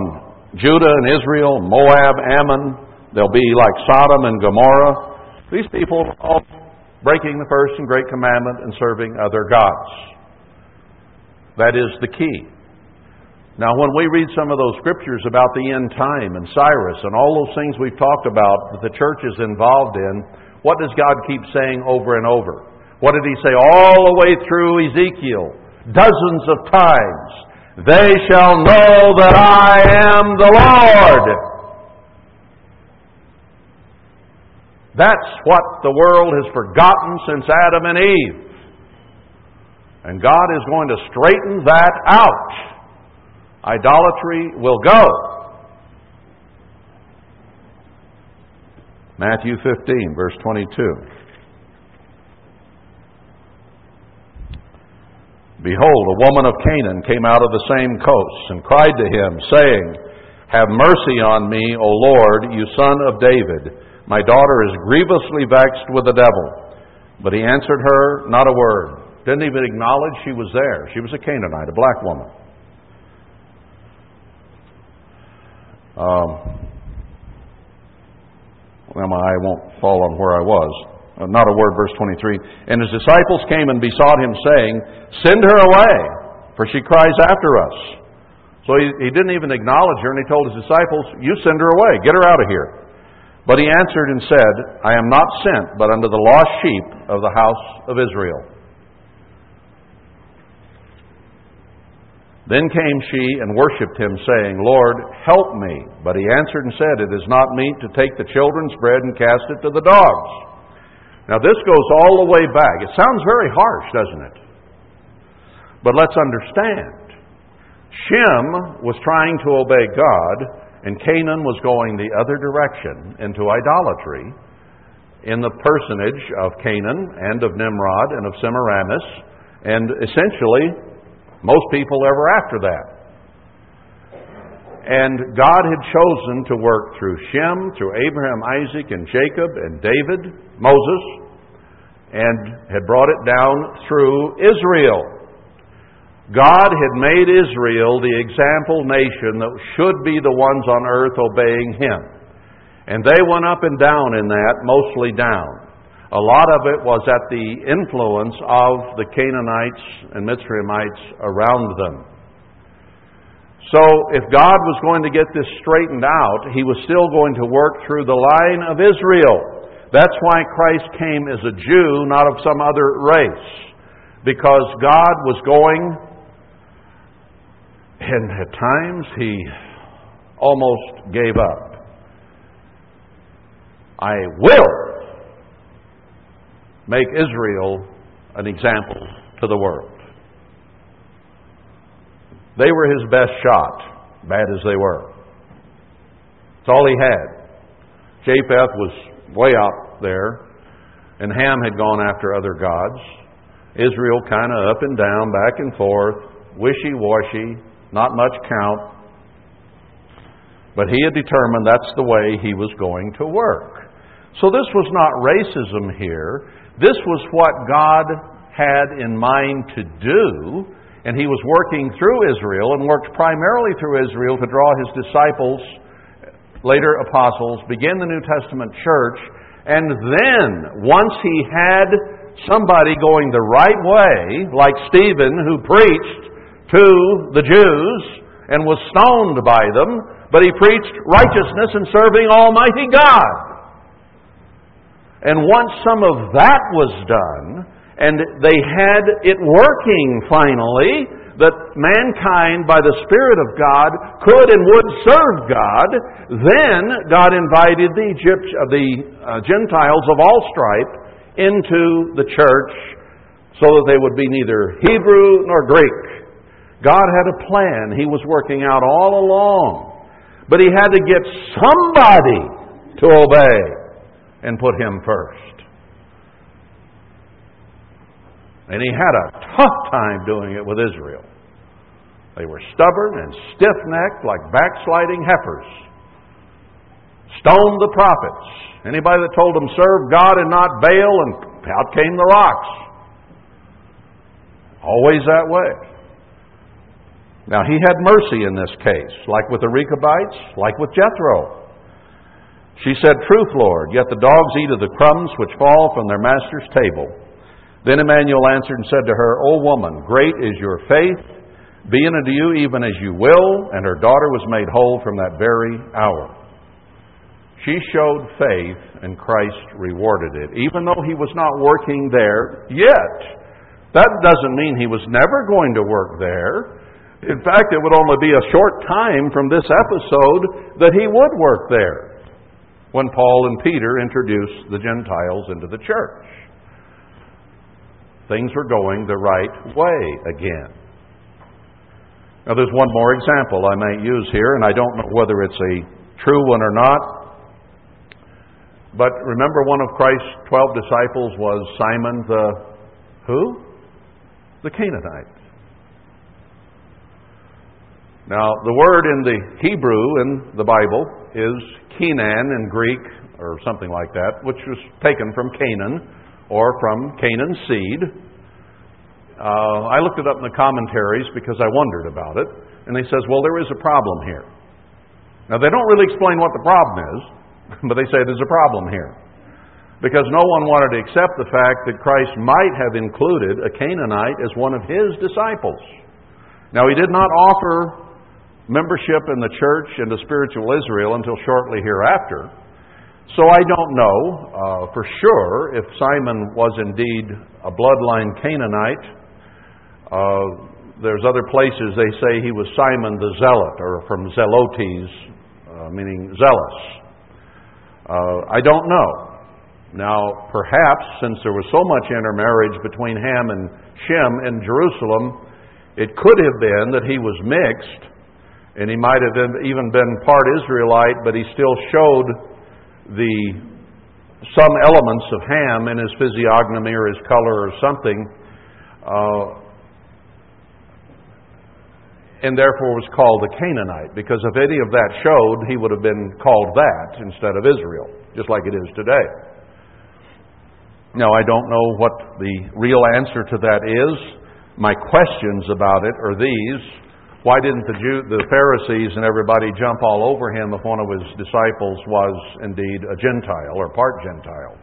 Judah and Israel, Moab, Ammon. They'll be like Sodom and Gomorrah. These people all breaking the first and great commandment and serving other gods. That is the key. Now, when we read some of those scriptures about the end time and Cyrus and all those things we've talked about that the church is involved in, what does God keep saying over and over? What did He say all the way through Ezekiel? Dozens of times. They shall know that I am the Lord. That's what the world has forgotten since Adam and Eve. And God is going to straighten that out. Idolatry will go. Matthew 15, verse 22. Behold, a woman of Canaan came out of the same coasts and cried to him, saying, Have mercy on me, O Lord, you son of David. My daughter is grievously vexed with the devil. But he answered her not a word. Didn't even acknowledge she was there. She was a Canaanite, a black woman. Um, well, my eye won't fall on where I was. Uh, not a word, verse 23. And his disciples came and besought him, saying, Send her away, for she cries after us. So he, he didn't even acknowledge her, and he told his disciples, You send her away, get her out of here. But he answered and said, I am not sent, but unto the lost sheep of the house of Israel. Then came she and worshipped him, saying, Lord, help me. But he answered and said, It is not meet to take the children's bread and cast it to the dogs. Now, this goes all the way back. It sounds very harsh, doesn't it? But let's understand. Shem was trying to obey God, and Canaan was going the other direction into idolatry in the personage of Canaan and of Nimrod and of Semiramis, and essentially most people ever after that. And God had chosen to work through Shem, through Abraham, Isaac, and Jacob, and David, Moses, and had brought it down through Israel. God had made Israel the example nation that should be the ones on earth obeying Him. And they went up and down in that, mostly down. A lot of it was at the influence of the Canaanites and Mitzrayimites around them. So, if God was going to get this straightened out, He was still going to work through the line of Israel. That's why Christ came as a Jew, not of some other race. Because God was going, and at times He almost gave up. I will make Israel an example to the world. They were his best shot, bad as they were. That's all he had. Japheth was way out there, and Ham had gone after other gods. Israel kind of up and down, back and forth, wishy washy, not much count. But he had determined that's the way he was going to work. So this was not racism here. This was what God had in mind to do, and He was working through Israel and worked primarily through Israel to draw His disciples, later apostles, begin the New Testament church, and then, once He had somebody going the right way, like Stephen, who preached to the Jews and was stoned by them, but he preached righteousness and serving Almighty God. And once some of that was done, and they had it working finally, that mankind, by the Spirit of God, could and would serve God, then God invited the, Egypt, uh, the uh, Gentiles of all stripe into the church so that they would be neither Hebrew nor Greek. God had a plan He was working out all along. But He had to get somebody to obey and put him first. And he had a tough time doing it with Israel. They were stubborn and stiff necked like backsliding heifers. Stoned the prophets. Anybody that told them serve God and not Baal, and out came the rocks. Always that way. Now, he had mercy in this case, like with the Rechabites, like with Jethro. She said, Truth, Lord, yet the dogs eat of the crumbs which fall from their master's table. Then Emmanuel answered and said to her, O woman, great is your faith. Be it unto you even as you will. And her daughter was made whole from that very hour. She showed faith, and Christ rewarded it, even though he was not working there yet. That doesn't mean he was never going to work there. In fact, it would only be a short time from this episode that he would work there when Paul and Peter introduced the Gentiles into the church. Things were going the right way again. Now, there's one more example I might use here, and I don't know whether it's a true one or not. But remember, one of Christ's twelve disciples was Simon the who? The Canaanite. Now, the word in the Hebrew in the Bible is Kenan in Greek, or something like that, which was taken from Canaan, or from Canaan's seed. Uh, I looked it up in the commentaries because I wondered about it, and they says, well, there is a problem here. Now, they don't really explain what the problem is, (laughs) but they say there's a problem here. Because no one wanted to accept the fact that Christ might have included a Canaanite as one of his disciples. Now, he did not offer membership in the church and the spiritual Israel until shortly hereafter. So I don't know uh, for sure if Simon was indeed a bloodline Canaanite. Uh, there's other places they say he was Simon the Zealot, or from Zelotes, uh, meaning zealous. Uh, I don't know. Now, perhaps since there was so much intermarriage between Ham and Shem in Jerusalem, it could have been that he was mixed, and he might have even been part Israelite, but he still showed the some elements of Ham in his physiognomy or his color or something, uh, and therefore was called a Canaanite. Because if any of that showed, he would have been called that instead of Israel, just like it is today. Now, I don't know what the real answer to that is. My questions about it are these. Why didn't the, Jew, the Pharisees and everybody jump all over him if one of his disciples was indeed a Gentile or part Gentile?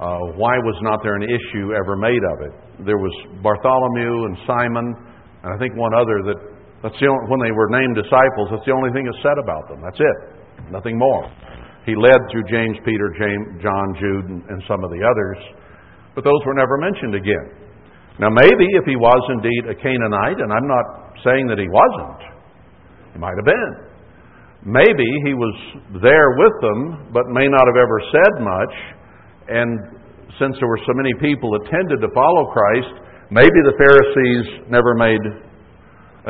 Uh, why was not there an issue ever made of it? There was Bartholomew and Simon, and I think one other that that's the only, when they were named disciples. That's the only thing that's said about them. That's it, nothing more. He led through James, Peter, James, John, Jude, and, and some of the others, but those were never mentioned again. Now, maybe if he was indeed a Canaanite, and I'm not saying that he wasn't. He might have been. Maybe he was there with them, but may not have ever said much. And since there were so many people that tended to follow Christ, maybe the Pharisees never made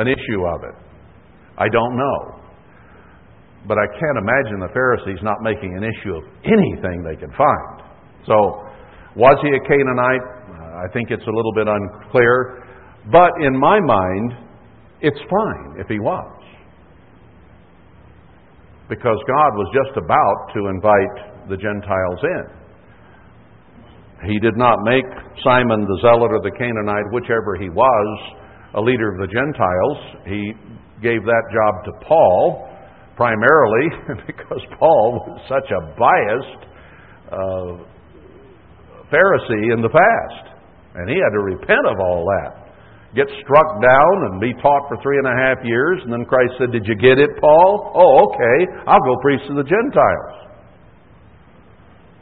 an issue of it. I don't know. But I can't imagine the Pharisees not making an issue of anything they could find. So, was he a Canaanite? I think it's a little bit unclear. But in my mind, it's fine if he was. Because God was just about to invite the Gentiles in. He did not make Simon the Zealot or the Canaanite, whichever he was, a leader of the Gentiles. He gave that job to Paul, primarily (laughs) because Paul was such a biased uh, Pharisee in the past. And he had to repent of all that get struck down and be taught for three and a half years. And then Christ said, Did you get it, Paul? Oh, okay. I'll go preach to the Gentiles.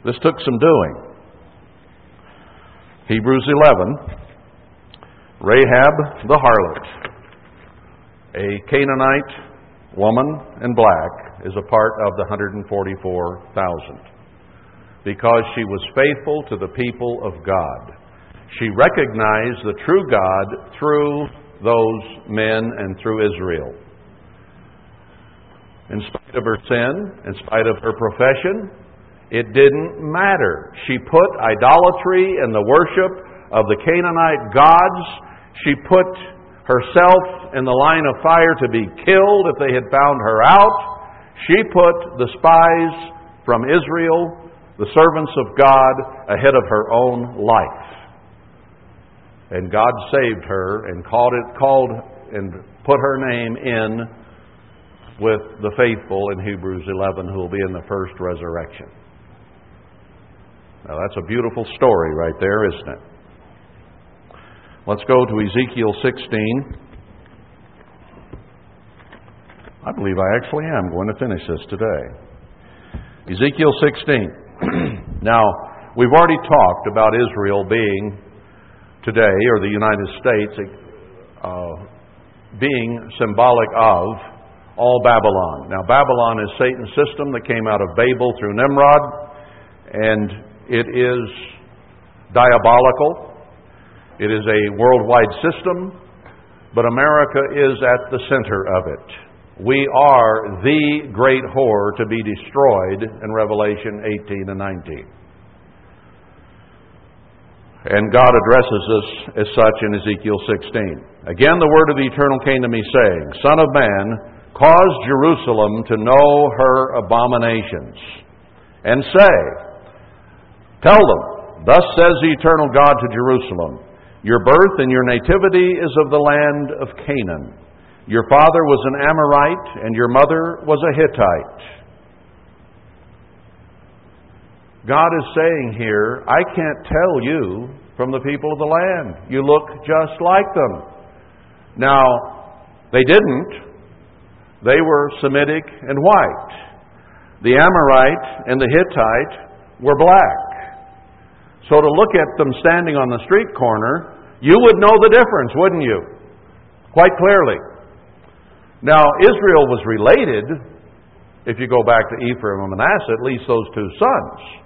This took some doing. Hebrews 11 Rahab the harlot, a Canaanite woman in black, is a part of the 144,000 because she was faithful to the people of God. She recognized the true God through those men and through Israel. In spite of her sin, in spite of her profession, it didn't matter. She put idolatry and the worship of the Canaanite gods, she put herself in the line of fire to be killed if they had found her out. She put the spies from Israel, the servants of God, ahead of her own life. And God saved her and called it called and put her name in with the faithful in Hebrews 11 who will be in the first resurrection. Now that's a beautiful story right there, isn't it? Let's go to Ezekiel 16. I believe I actually am going to finish this today. Ezekiel 16. (clears throat) now, we've already talked about Israel being today, or the United States, uh, being symbolic of all Babylon. Now, Babylon is Satan's system that came out of Babel through Nimrod, and it is diabolical. It is a worldwide system, but America is at the center of it. We are the great whore to be destroyed in Revelation 18 and 19. And God addresses us as such in Ezekiel 16. Again, the word of the eternal came to me, saying, Son of man, cause Jerusalem to know her abominations, and say, Tell them, Thus says the eternal God to Jerusalem, Your birth and your nativity is of the land of Canaan your father was an Amorite, and your mother was a Hittite. God is saying here, I can't tell you from the people of the land. You look just like them. Now, they didn't. They were Semitic and white. The Amorite and the Hittite were black. So to look at them standing on the street corner, you would know the difference, wouldn't you? Quite clearly. Now, Israel was related, if you go back to Ephraim and Manasseh, at least those two sons.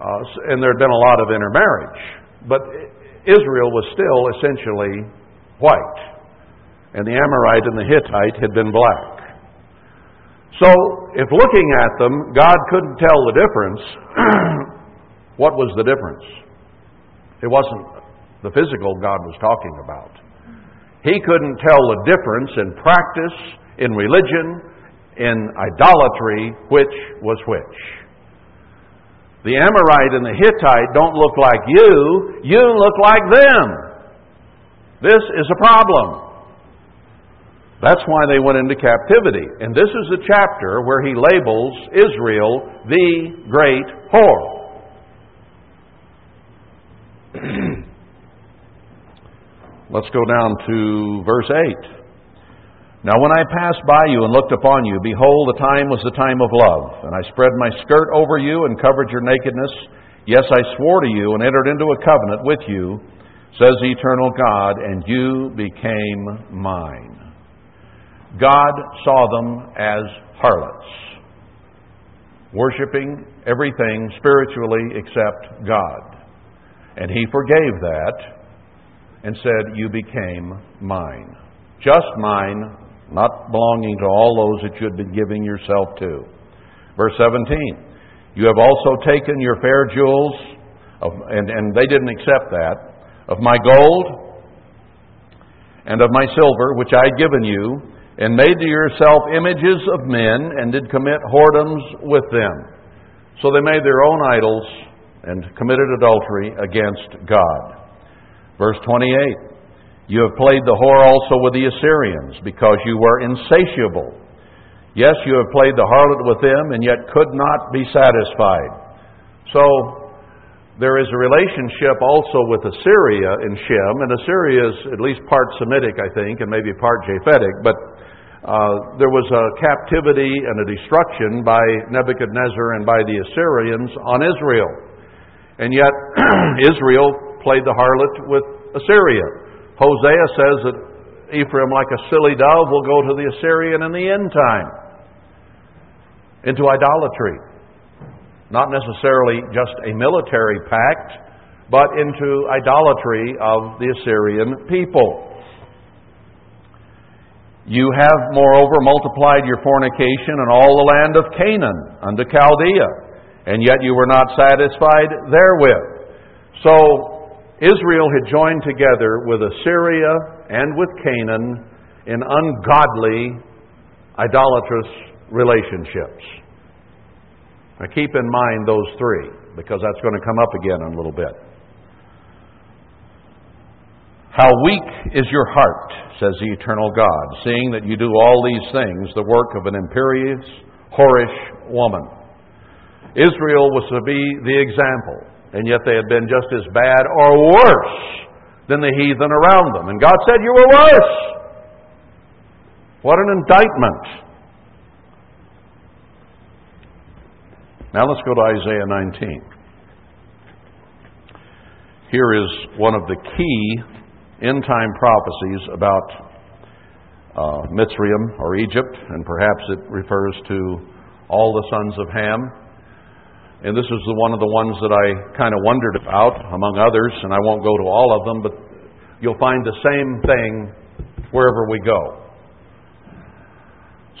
Uh, and there had been a lot of intermarriage. But Israel was still essentially white. And the Amorite and the Hittite had been black. So, if looking at them, God couldn't tell the difference, (clears throat) what was the difference? It wasn't the physical God was talking about. He couldn't tell the difference in practice, in religion, in idolatry, which was which. The Amorite and the Hittite don't look like you, you look like them. This is a problem. That's why they went into captivity. And this is the chapter where he labels Israel the great whore. (clears throat) Let's go down to verse 8. Now, when I passed by you and looked upon you, behold, the time was the time of love. And I spread my skirt over you and covered your nakedness. Yes, I swore to you and entered into a covenant with you, says the eternal God, and you became mine. God saw them as harlots, worshiping everything spiritually except God. And He forgave that and said, You became mine. Just mine, not belonging to all those that you had been giving yourself to. Verse 17 You have also taken your fair jewels, of, and, and they didn't accept that, of my gold and of my silver, which I had given you, and made to yourself images of men, and did commit whoredoms with them. So they made their own idols and committed adultery against God. Verse 28 You have played the whore also with the Assyrians, because you were insatiable. Yes, you have played the harlot with them, and yet could not be satisfied. So, there is a relationship also with Assyria in Shem, and Assyria is at least part Semitic, I think, and maybe part Japhetic, but uh, there was a captivity and a destruction by Nebuchadnezzar and by the Assyrians on Israel. And yet, (clears throat) Israel played the harlot with Assyria. Hosea says that Ephraim, like a silly dove, will go to the Assyrian in the end time into idolatry. Not necessarily just a military pact, but into idolatry of the Assyrian people. You have, moreover, multiplied your fornication in all the land of Canaan unto Chaldea, and yet you were not satisfied therewith. So Israel had joined together with Assyria and with Canaan in ungodly, idolatrous relationships. Now keep in mind those three, because that's going to come up again in a little bit. How weak is your heart, says the eternal God, seeing that you do all these things, the work of an imperious, whorish woman. Israel was to be the example, and yet they had been just as bad or worse than the heathen around them. And God said, You were worse. What an indictment. Now let's go to Isaiah 19. Here is one of the key end time prophecies about uh, Mitzrayim or Egypt, and perhaps it refers to all the sons of Ham. And this is the one of the ones that I kind of wondered about, among others, and I won't go to all of them, but you'll find the same thing wherever we go.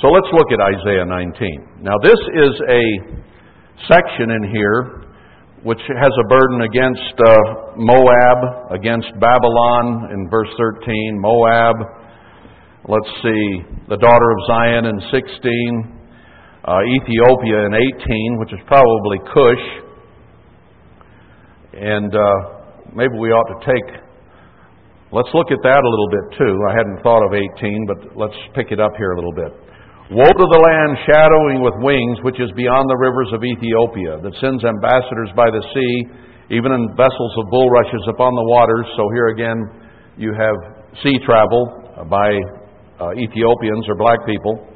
So let's look at Isaiah 19. Now, this is a section in here which has a burden against uh, Moab, against Babylon in verse 13, Moab, let's see, the daughter of Zion in 16, uh, Ethiopia in 18, which is probably Cush. And uh, maybe we ought to take, let's look at that a little bit too. I hadn't thought of 18, but let's pick it up here a little bit. Woe to the land shadowing with wings, which is beyond the rivers of Ethiopia, that sends ambassadors by the sea, even in vessels of bulrushes upon the waters. So here again, you have sea travel by uh, Ethiopians or black people.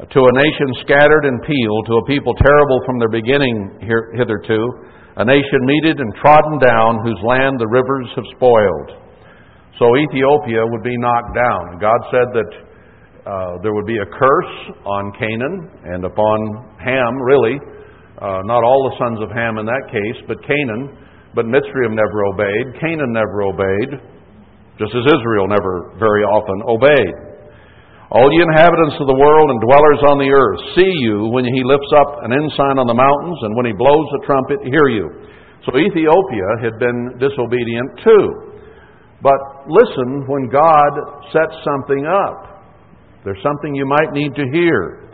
To a nation scattered and peeled, to a people terrible from their beginning hitherto, a nation meted and trodden down, whose land the rivers have spoiled. So Ethiopia would be knocked down. God said that uh, there would be a curse on Canaan and upon Ham, really. Uh, not all the sons of Ham in that case, but Canaan. But Mitzrayim never obeyed. Canaan never obeyed, just as Israel never very often obeyed. All ye inhabitants of the world and dwellers on the earth, see you when he lifts up an ensign on the mountains, and when he blows the trumpet, hear you. So Ethiopia had been disobedient too. But listen when God sets something up. There's something you might need to hear.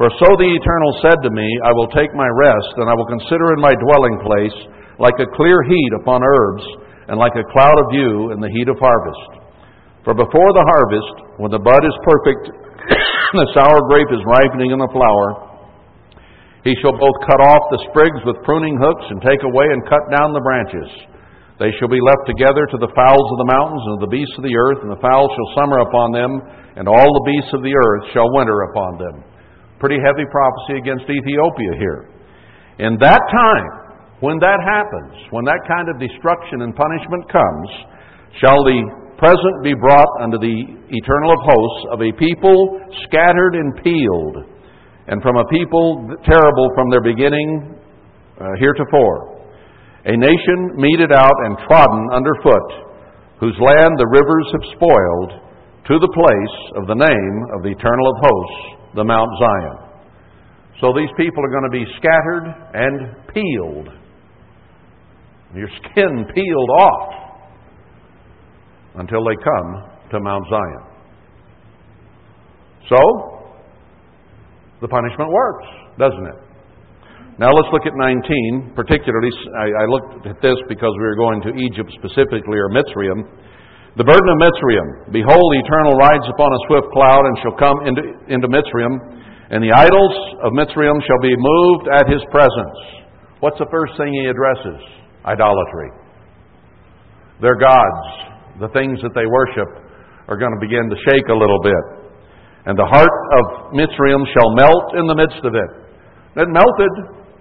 For so the Eternal said to me, I will take my rest, and I will consider in my dwelling place like a clear heat upon herbs, and like a cloud of dew in the heat of harvest. For before the harvest, when the bud is perfect, and (coughs) the sour grape is ripening in the flower, he shall both cut off the sprigs with pruning hooks, and take away and cut down the branches. They shall be left together to the fowls of the mountains and the beasts of the earth, and the fowls shall summer upon them, and all the beasts of the earth shall winter upon them. Pretty heavy prophecy against Ethiopia here. In that time, when that happens, when that kind of destruction and punishment comes, shall the present be brought unto the eternal of hosts of a people scattered and peeled, and from a people terrible from their beginning uh, heretofore a nation meted out and trodden underfoot, whose land the rivers have spoiled, to the place of the name of the eternal of hosts, the Mount Zion. So these people are going to be scattered and peeled. Your skin peeled off until they come to Mount Zion. So, the punishment works, doesn't it? Now let's look at 19. Particularly, I, I looked at this because we were going to Egypt specifically, or Mitzrayim. The burden of Mitzrayim. Behold, the Eternal rides upon a swift cloud and shall come into, into Mitzrayim, and the idols of Mitzrayim shall be moved at his presence. What's the first thing he addresses? Idolatry. Their gods, the things that they worship, are going to begin to shake a little bit. And the heart of Mitzrayim shall melt in the midst of it. It melted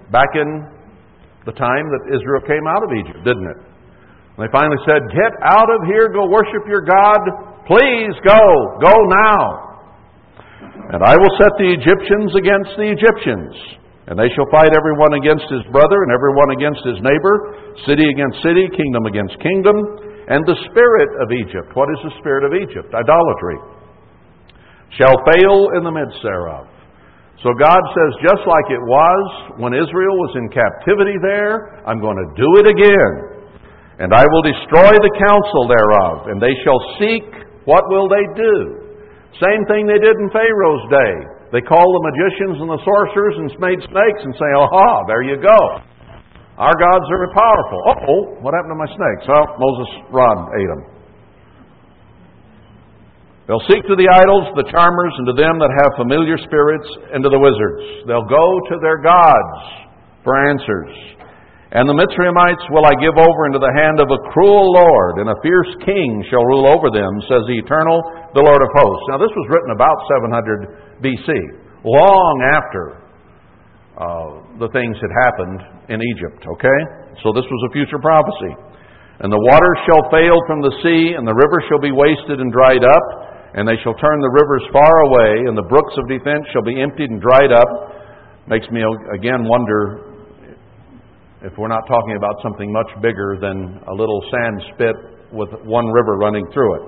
back in the time that Israel came out of Egypt, didn't it? And they finally said, Get out of here, go worship your God. Please go, go now. And I will set the Egyptians against the Egyptians, and they shall fight everyone against his brother, and everyone against his neighbor, city against city, kingdom against kingdom. And the spirit of Egypt, what is the spirit of Egypt? Idolatry, shall fail in the midst thereof. So God says, just like it was when Israel was in captivity there, I'm going to do it again. And I will destroy the counsel thereof, and they shall seek what will they do? Same thing they did in Pharaoh's day. They call the magicians and the sorcerers and made snakes and say, aha, there you go. Our gods are powerful. oh, what happened to my snakes? Well, Moses' rod ate them. They'll seek to the idols, the charmers, and to them that have familiar spirits, and to the wizards. They'll go to their gods for answers. And the Mitzrayimites will I give over into the hand of a cruel Lord, and a fierce king shall rule over them, says the eternal, the Lord of hosts. Now, this was written about 700 BC, long after uh, the things that happened in Egypt, okay? So, this was a future prophecy. And the waters shall fail from the sea, and the river shall be wasted and dried up and they shall turn the rivers far away, and the brooks of defense shall be emptied and dried up. Makes me again wonder if we're not talking about something much bigger than a little sand spit with one river running through it.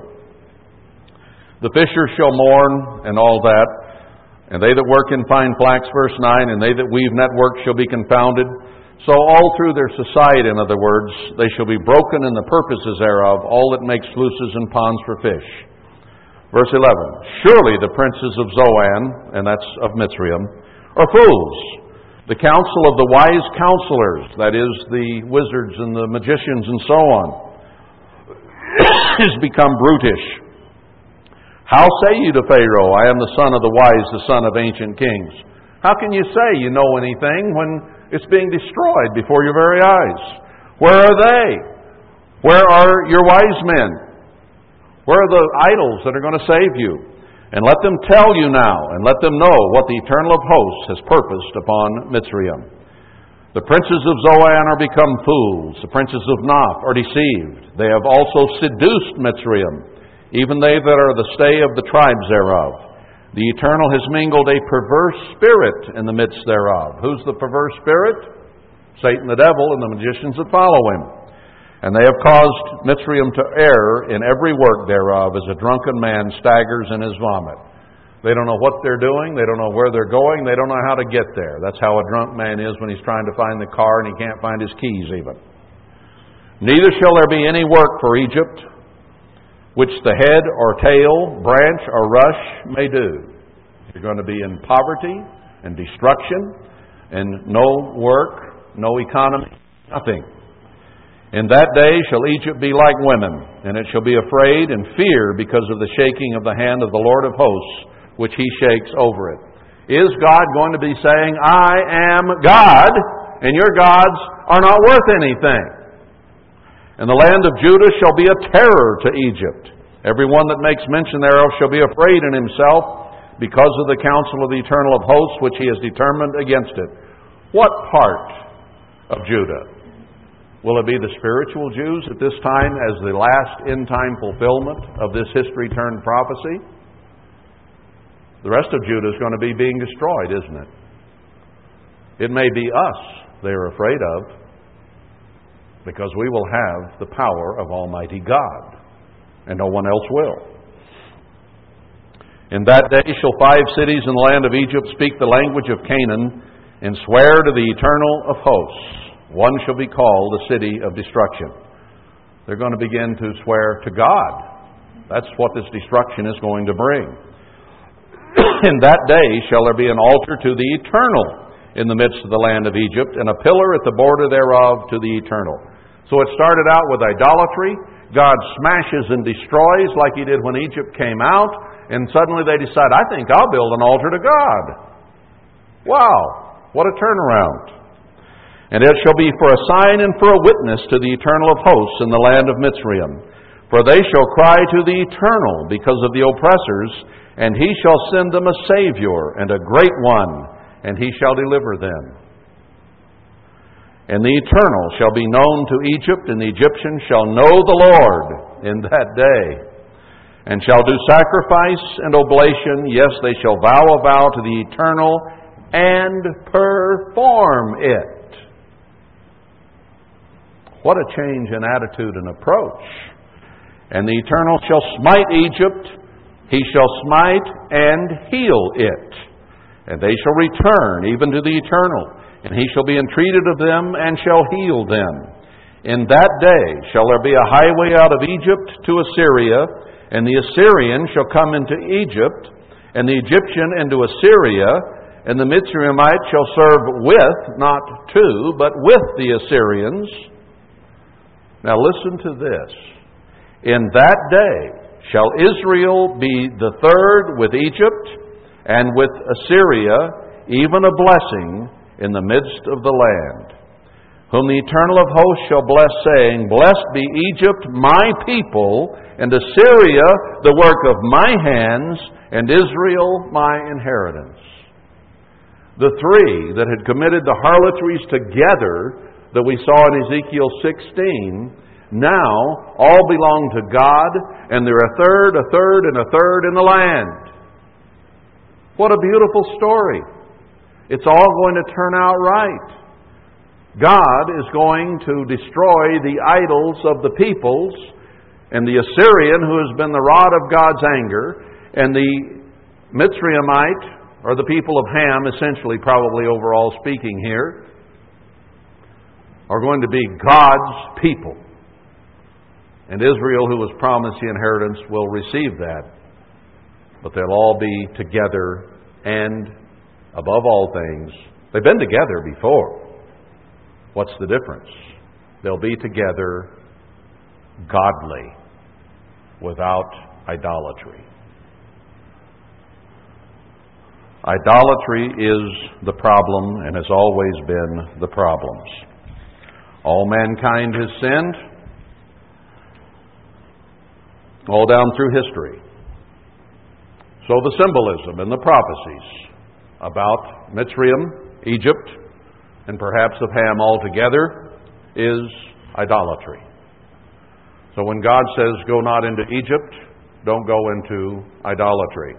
The fishers shall mourn, and all that. And they that work in fine flax, verse 9, and they that weave network shall be confounded. So all through their society, in other words, they shall be broken in the purposes thereof, all that make sluices and ponds for fish. Verse 11 Surely the princes of Zoan, and that's of Mitzrayim, are fools. The counsel of the wise counselors, that is, the wizards and the magicians and so on, (coughs) is become brutish. How say you to Pharaoh, I am the son of the wise, the son of ancient kings? How can you say you know anything when it's being destroyed before your very eyes? Where are they? Where are your wise men? Where are the idols that are going to save you? And let them tell you now, and let them know what the Eternal of Hosts has purposed upon Mitzrayim. The princes of Zoan are become fools. The princes of Noph are deceived. They have also seduced Mitzrayim, even they that are the stay of the tribes thereof. The Eternal has mingled a perverse spirit in the midst thereof. Who's the perverse spirit? Satan the devil and the magicians that follow him. And they have caused Mitzrayim to err in every work thereof, as a drunken man staggers in his vomit. They don't know what they're doing. They don't know where they're going. They don't know how to get there. That's how a drunk man is when he's trying to find the car and he can't find his keys, even. Neither shall there be any work for Egypt which the head or tail, branch or rush may do. You're going to be in poverty and destruction and no work, no economy, nothing. In that day shall Egypt be like women, and it shall be afraid and fear because of the shaking of the hand of the Lord of hosts, which he shakes over it. Is God going to be saying, I am God, and your gods are not worth anything? And the land of Judah shall be a terror to Egypt. Every one that makes mention thereof shall be afraid in himself because of the counsel of the eternal of hosts which he has determined against it. What part of Judah? Will it be the spiritual Jews at this time as the last end time fulfillment of this history turned prophecy? The rest of Judah is going to be being destroyed, isn't it? It may be us they are afraid of because we will have the power of Almighty God, and no one else will. In that day shall five cities in the land of Egypt speak the language of Canaan and swear to the eternal of hosts. One shall be called the city of destruction. They're going to begin to swear to God. That's what this destruction is going to bring. (clears throat) in that day shall there be an altar to the eternal in the midst of the land of Egypt, and a pillar at the border thereof to the eternal. So it started out with idolatry. God smashes and destroys like he did when Egypt came out, and suddenly they decide, I think I'll build an altar to God. Wow, what a turnaround. And it shall be for a sign and for a witness to the eternal of hosts in the land of Mitzrayim. For they shall cry to the eternal because of the oppressors, and he shall send them a Savior and a great one, and he shall deliver them. And the eternal shall be known to Egypt, and the Egyptians shall know the Lord in that day, and shall do sacrifice and oblation. Yes, they shall vow a vow to the eternal and perform it. What a change in attitude and approach. And the Eternal shall smite Egypt, he shall smite and heal it. And they shall return even to the Eternal, and he shall be entreated of them and shall heal them. In that day shall there be a highway out of Egypt to Assyria, and the Assyrian shall come into Egypt, and the Egyptian into Assyria, and the Mitzrayimite shall serve with, not to, but with the Assyrians. Now listen to this. In that day shall Israel be the third with Egypt, and with Assyria, even a blessing in the midst of the land whom the Eternal of hosts shall bless, saying, Blessed be Egypt, my people, and Assyria, the work of my hands, and Israel, my inheritance. The three that had committed the harlotries together that we saw in Ezekiel 16 now all belong to God, and they're a third, a third, and a third in the land. What a beautiful story. It's all going to turn out right. God is going to destroy the idols of the peoples, and the Assyrian, who has been the rod of God's anger, and the Mitzrayimite, or the people of Ham, essentially, probably overall speaking here, are going to be God's people. And Israel, who was promised the inheritance, will receive that. But they'll all be together and, above all things, they've been together before. What's the difference? They'll be together godly without idolatry. Idolatry is the problem and has always been the problems. All mankind has sinned, all down through history. So the symbolism and the prophecies about Mitzrayim, Egypt, and perhaps of Ham altogether, is idolatry. So when God says, Go not into Egypt, don't go into idolatry.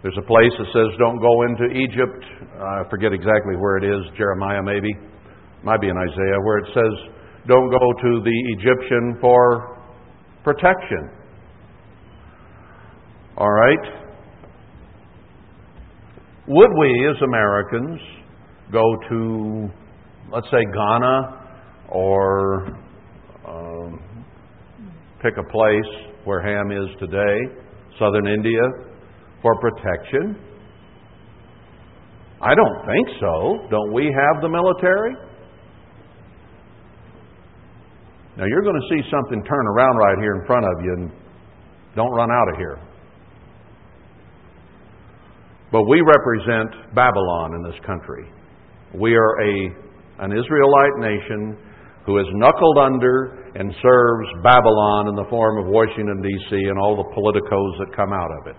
There's a place that says, Don't go into Egypt. I forget exactly where it is, Jeremiah maybe. Might be in Isaiah, where it says, Don't go to the Egyptian for protection. All right? Would we, as Americans, go to, let's say, Ghana or um, pick a place where Ham is today, southern India, for protection? I don't think so. Don't we have the military? Now, you're going to see something turn around right here in front of you, and don't run out of here. But we represent Babylon in this country. We are a, an Israelite nation who is knuckled under and serves Babylon in the form of Washington, D.C., and all the politicos that come out of it.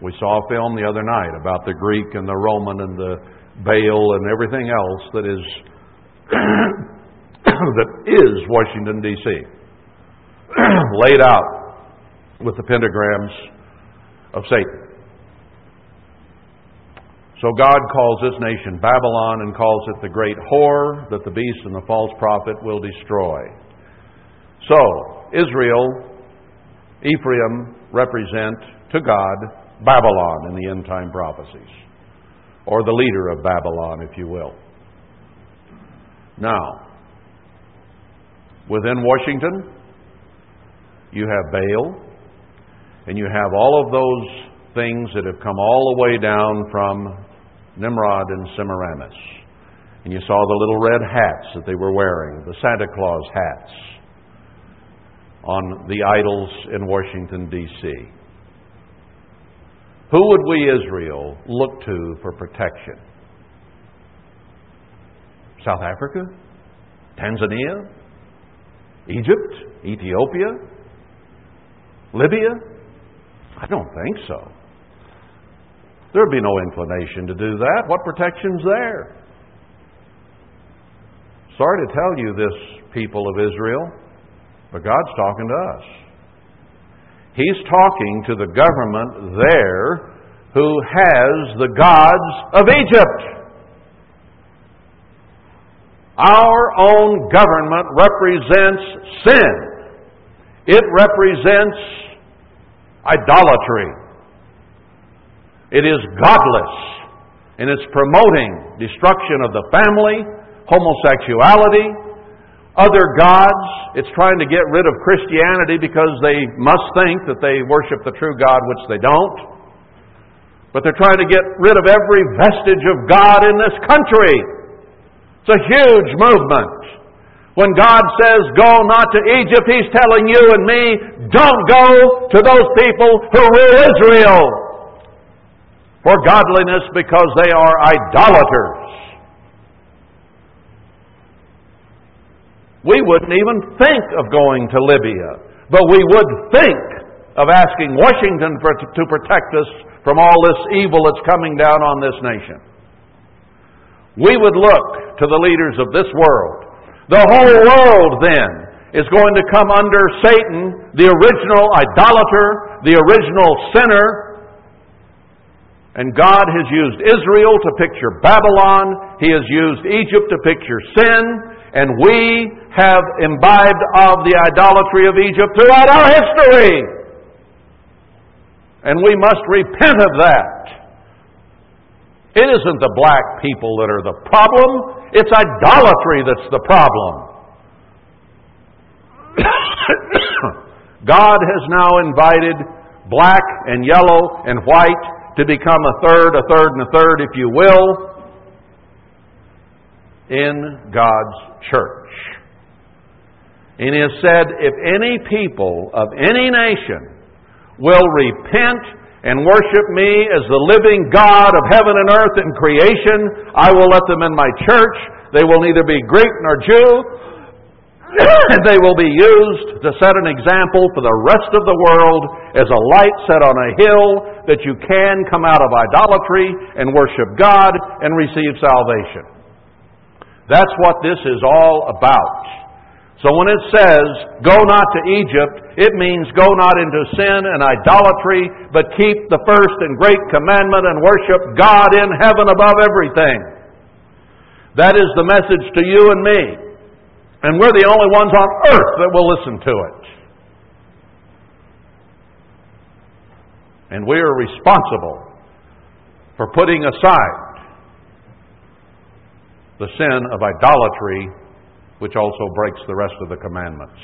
We saw a film the other night about the Greek and the Roman and the Baal and everything else that is (coughs) that is Washington D.C. (coughs) laid out with the pentagrams of Satan. So God calls this nation Babylon and calls it the great whore that the beast and the false prophet will destroy. So, Israel, Ephraim represent to God Babylon in the end time prophecies, or the leader of Babylon, if you will. Now, within Washington, you have Baal, and you have all of those things that have come all the way down from Nimrod and Semiramis. And you saw the little red hats that they were wearing, the Santa Claus hats, on the idols in Washington, D.C. Who would we, Israel, look to for protection? South Africa? Tanzania? Egypt? Ethiopia? Libya? I don't think so. There'd be no inclination to do that. What protection's there? Sorry to tell you this, people of Israel, but God's talking to us. He's talking to the government there who has the gods of Egypt. Our own government represents sin. It represents idolatry. It is godless, and it's promoting destruction of the family, homosexuality, other gods. It's trying to get rid of Christianity because they must think that they worship the true God, which they don't. But they're trying to get rid of every vestige of God in this country. It's a huge movement. When God says, go not to Egypt, He's telling you and me, don't go to those people who rule Israel for godliness because they are idolaters. We wouldn't even think of going to Libya, but we would think of asking Washington for, to protect us from all this evil that's coming down on this nation. We would look to the leaders of this world. The whole world then is going to come under Satan, the original idolater, the original sinner. And God has used Israel to picture Babylon. He has used Egypt to picture sin. And we have imbibed of the idolatry of Egypt throughout our history. And we must repent of that. It isn't the black people that are the problem, it's idolatry that's the problem. (coughs) God has now invited black and yellow and white to become a third, a third, and a third, if you will, in God's church. And he has said, if any people of any nation will repent and worship me as the living God of heaven and earth and creation, I will let them in my church. They will neither be Greek nor Jew, (coughs) they will be used to set an example for the rest of the world as a light set on a hill that you can come out of idolatry and worship God and receive salvation. That's what this is all about. So when it says, go not to Egypt, it means go not into sin and idolatry, but keep the first and great commandment and worship God in heaven above everything. That is the message to you and me. And we're the only ones on earth that will listen to it. And we are responsible for putting aside the sin of idolatry which also breaks the rest of the commandments,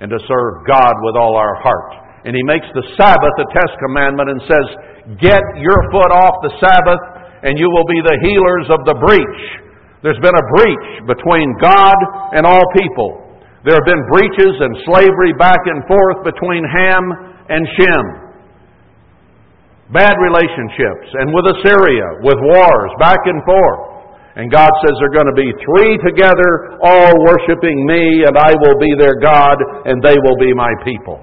and to serve God with all our heart. And he makes the Sabbath a test commandment and says, Get your foot off the Sabbath, and you will be the healers of the breach. There's been a breach between God and all people. There have been breaches and slavery back and forth between Ham and Shem. Bad relationships, and with Assyria, with wars back and forth. And God says there are going to be three together, all worshiping me, and I will be their God, and they will be my people.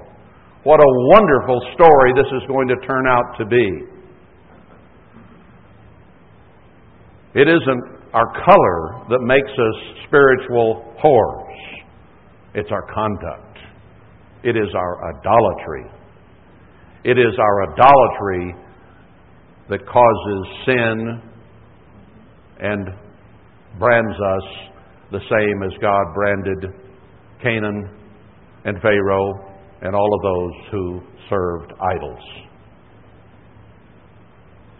What a wonderful story this is going to turn out to be. It isn't our color that makes us spiritual whores. It's our conduct. It is our idolatry. It is our idolatry that causes sin and brands us the same as God branded Canaan and Pharaoh and all of those who served idols.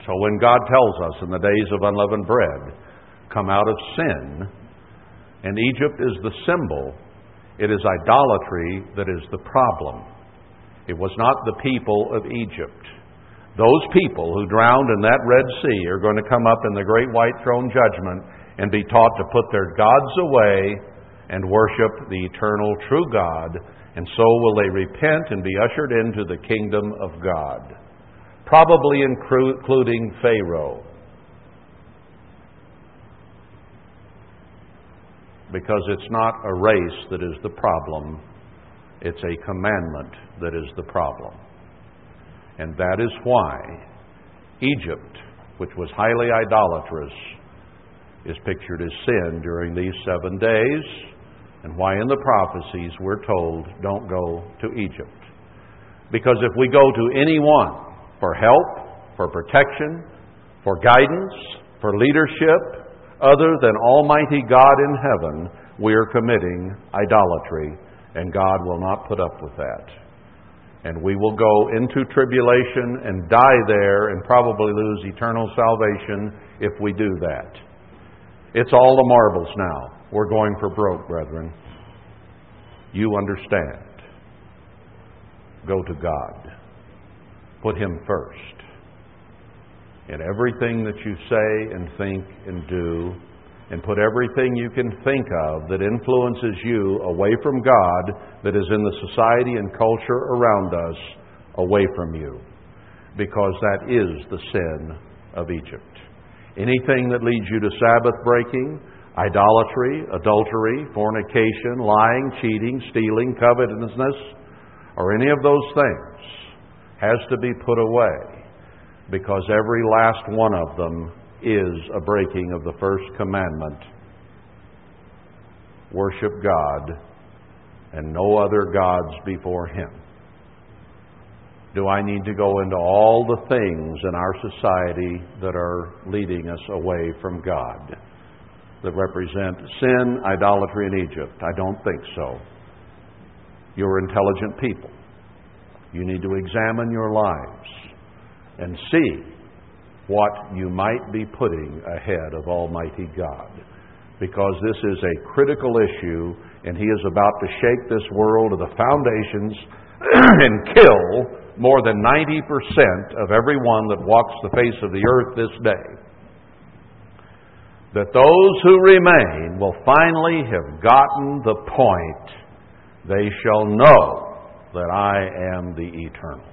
So when God tells us in the days of unleavened bread, come out of sin, and Egypt is the symbol, it is idolatry that is the problem. It was not the people of Egypt. Those people who drowned in that Red Sea are going to come up in the great white throne judgment and be taught to put their gods away and worship the eternal true God, and so will they repent and be ushered into the kingdom of God, probably including Pharaoh. Because it's not a race that is the problem, it's a commandment that is the problem. And that is why Egypt, which was highly idolatrous, is pictured as sin during these seven days, and why in the prophecies we're told, don't go to Egypt. Because if we go to anyone for help, for protection, for guidance, for leadership, other than Almighty God in heaven, we are committing idolatry, and God will not put up with that and we will go into tribulation and die there and probably lose eternal salvation if we do that. It's all the marbles now. We're going for broke, brethren. You understand. Go to God. Put Him first. In everything that you say and think and do, and put everything you can think of that influences you away from God, that is in the society and culture around us, away from you. Because that is the sin of Egypt. Anything that leads you to Sabbath breaking, idolatry, adultery, fornication, lying, cheating, stealing, covetousness, or any of those things has to be put away because every last one of them is a breaking of the first commandment worship God and no other gods before Him. Do I need to go into all the things in our society that are leading us away from God, that represent sin, idolatry, and Egypt? I don't think so. You're intelligent people. You need to examine your lives and see what you might be putting ahead of Almighty God. Because this is a critical issue, and He is about to shake this world to the foundations (clears throat) and kill more than 90% of everyone that walks the face of the earth this day. That those who remain will finally have gotten the point they shall know that I am the eternal.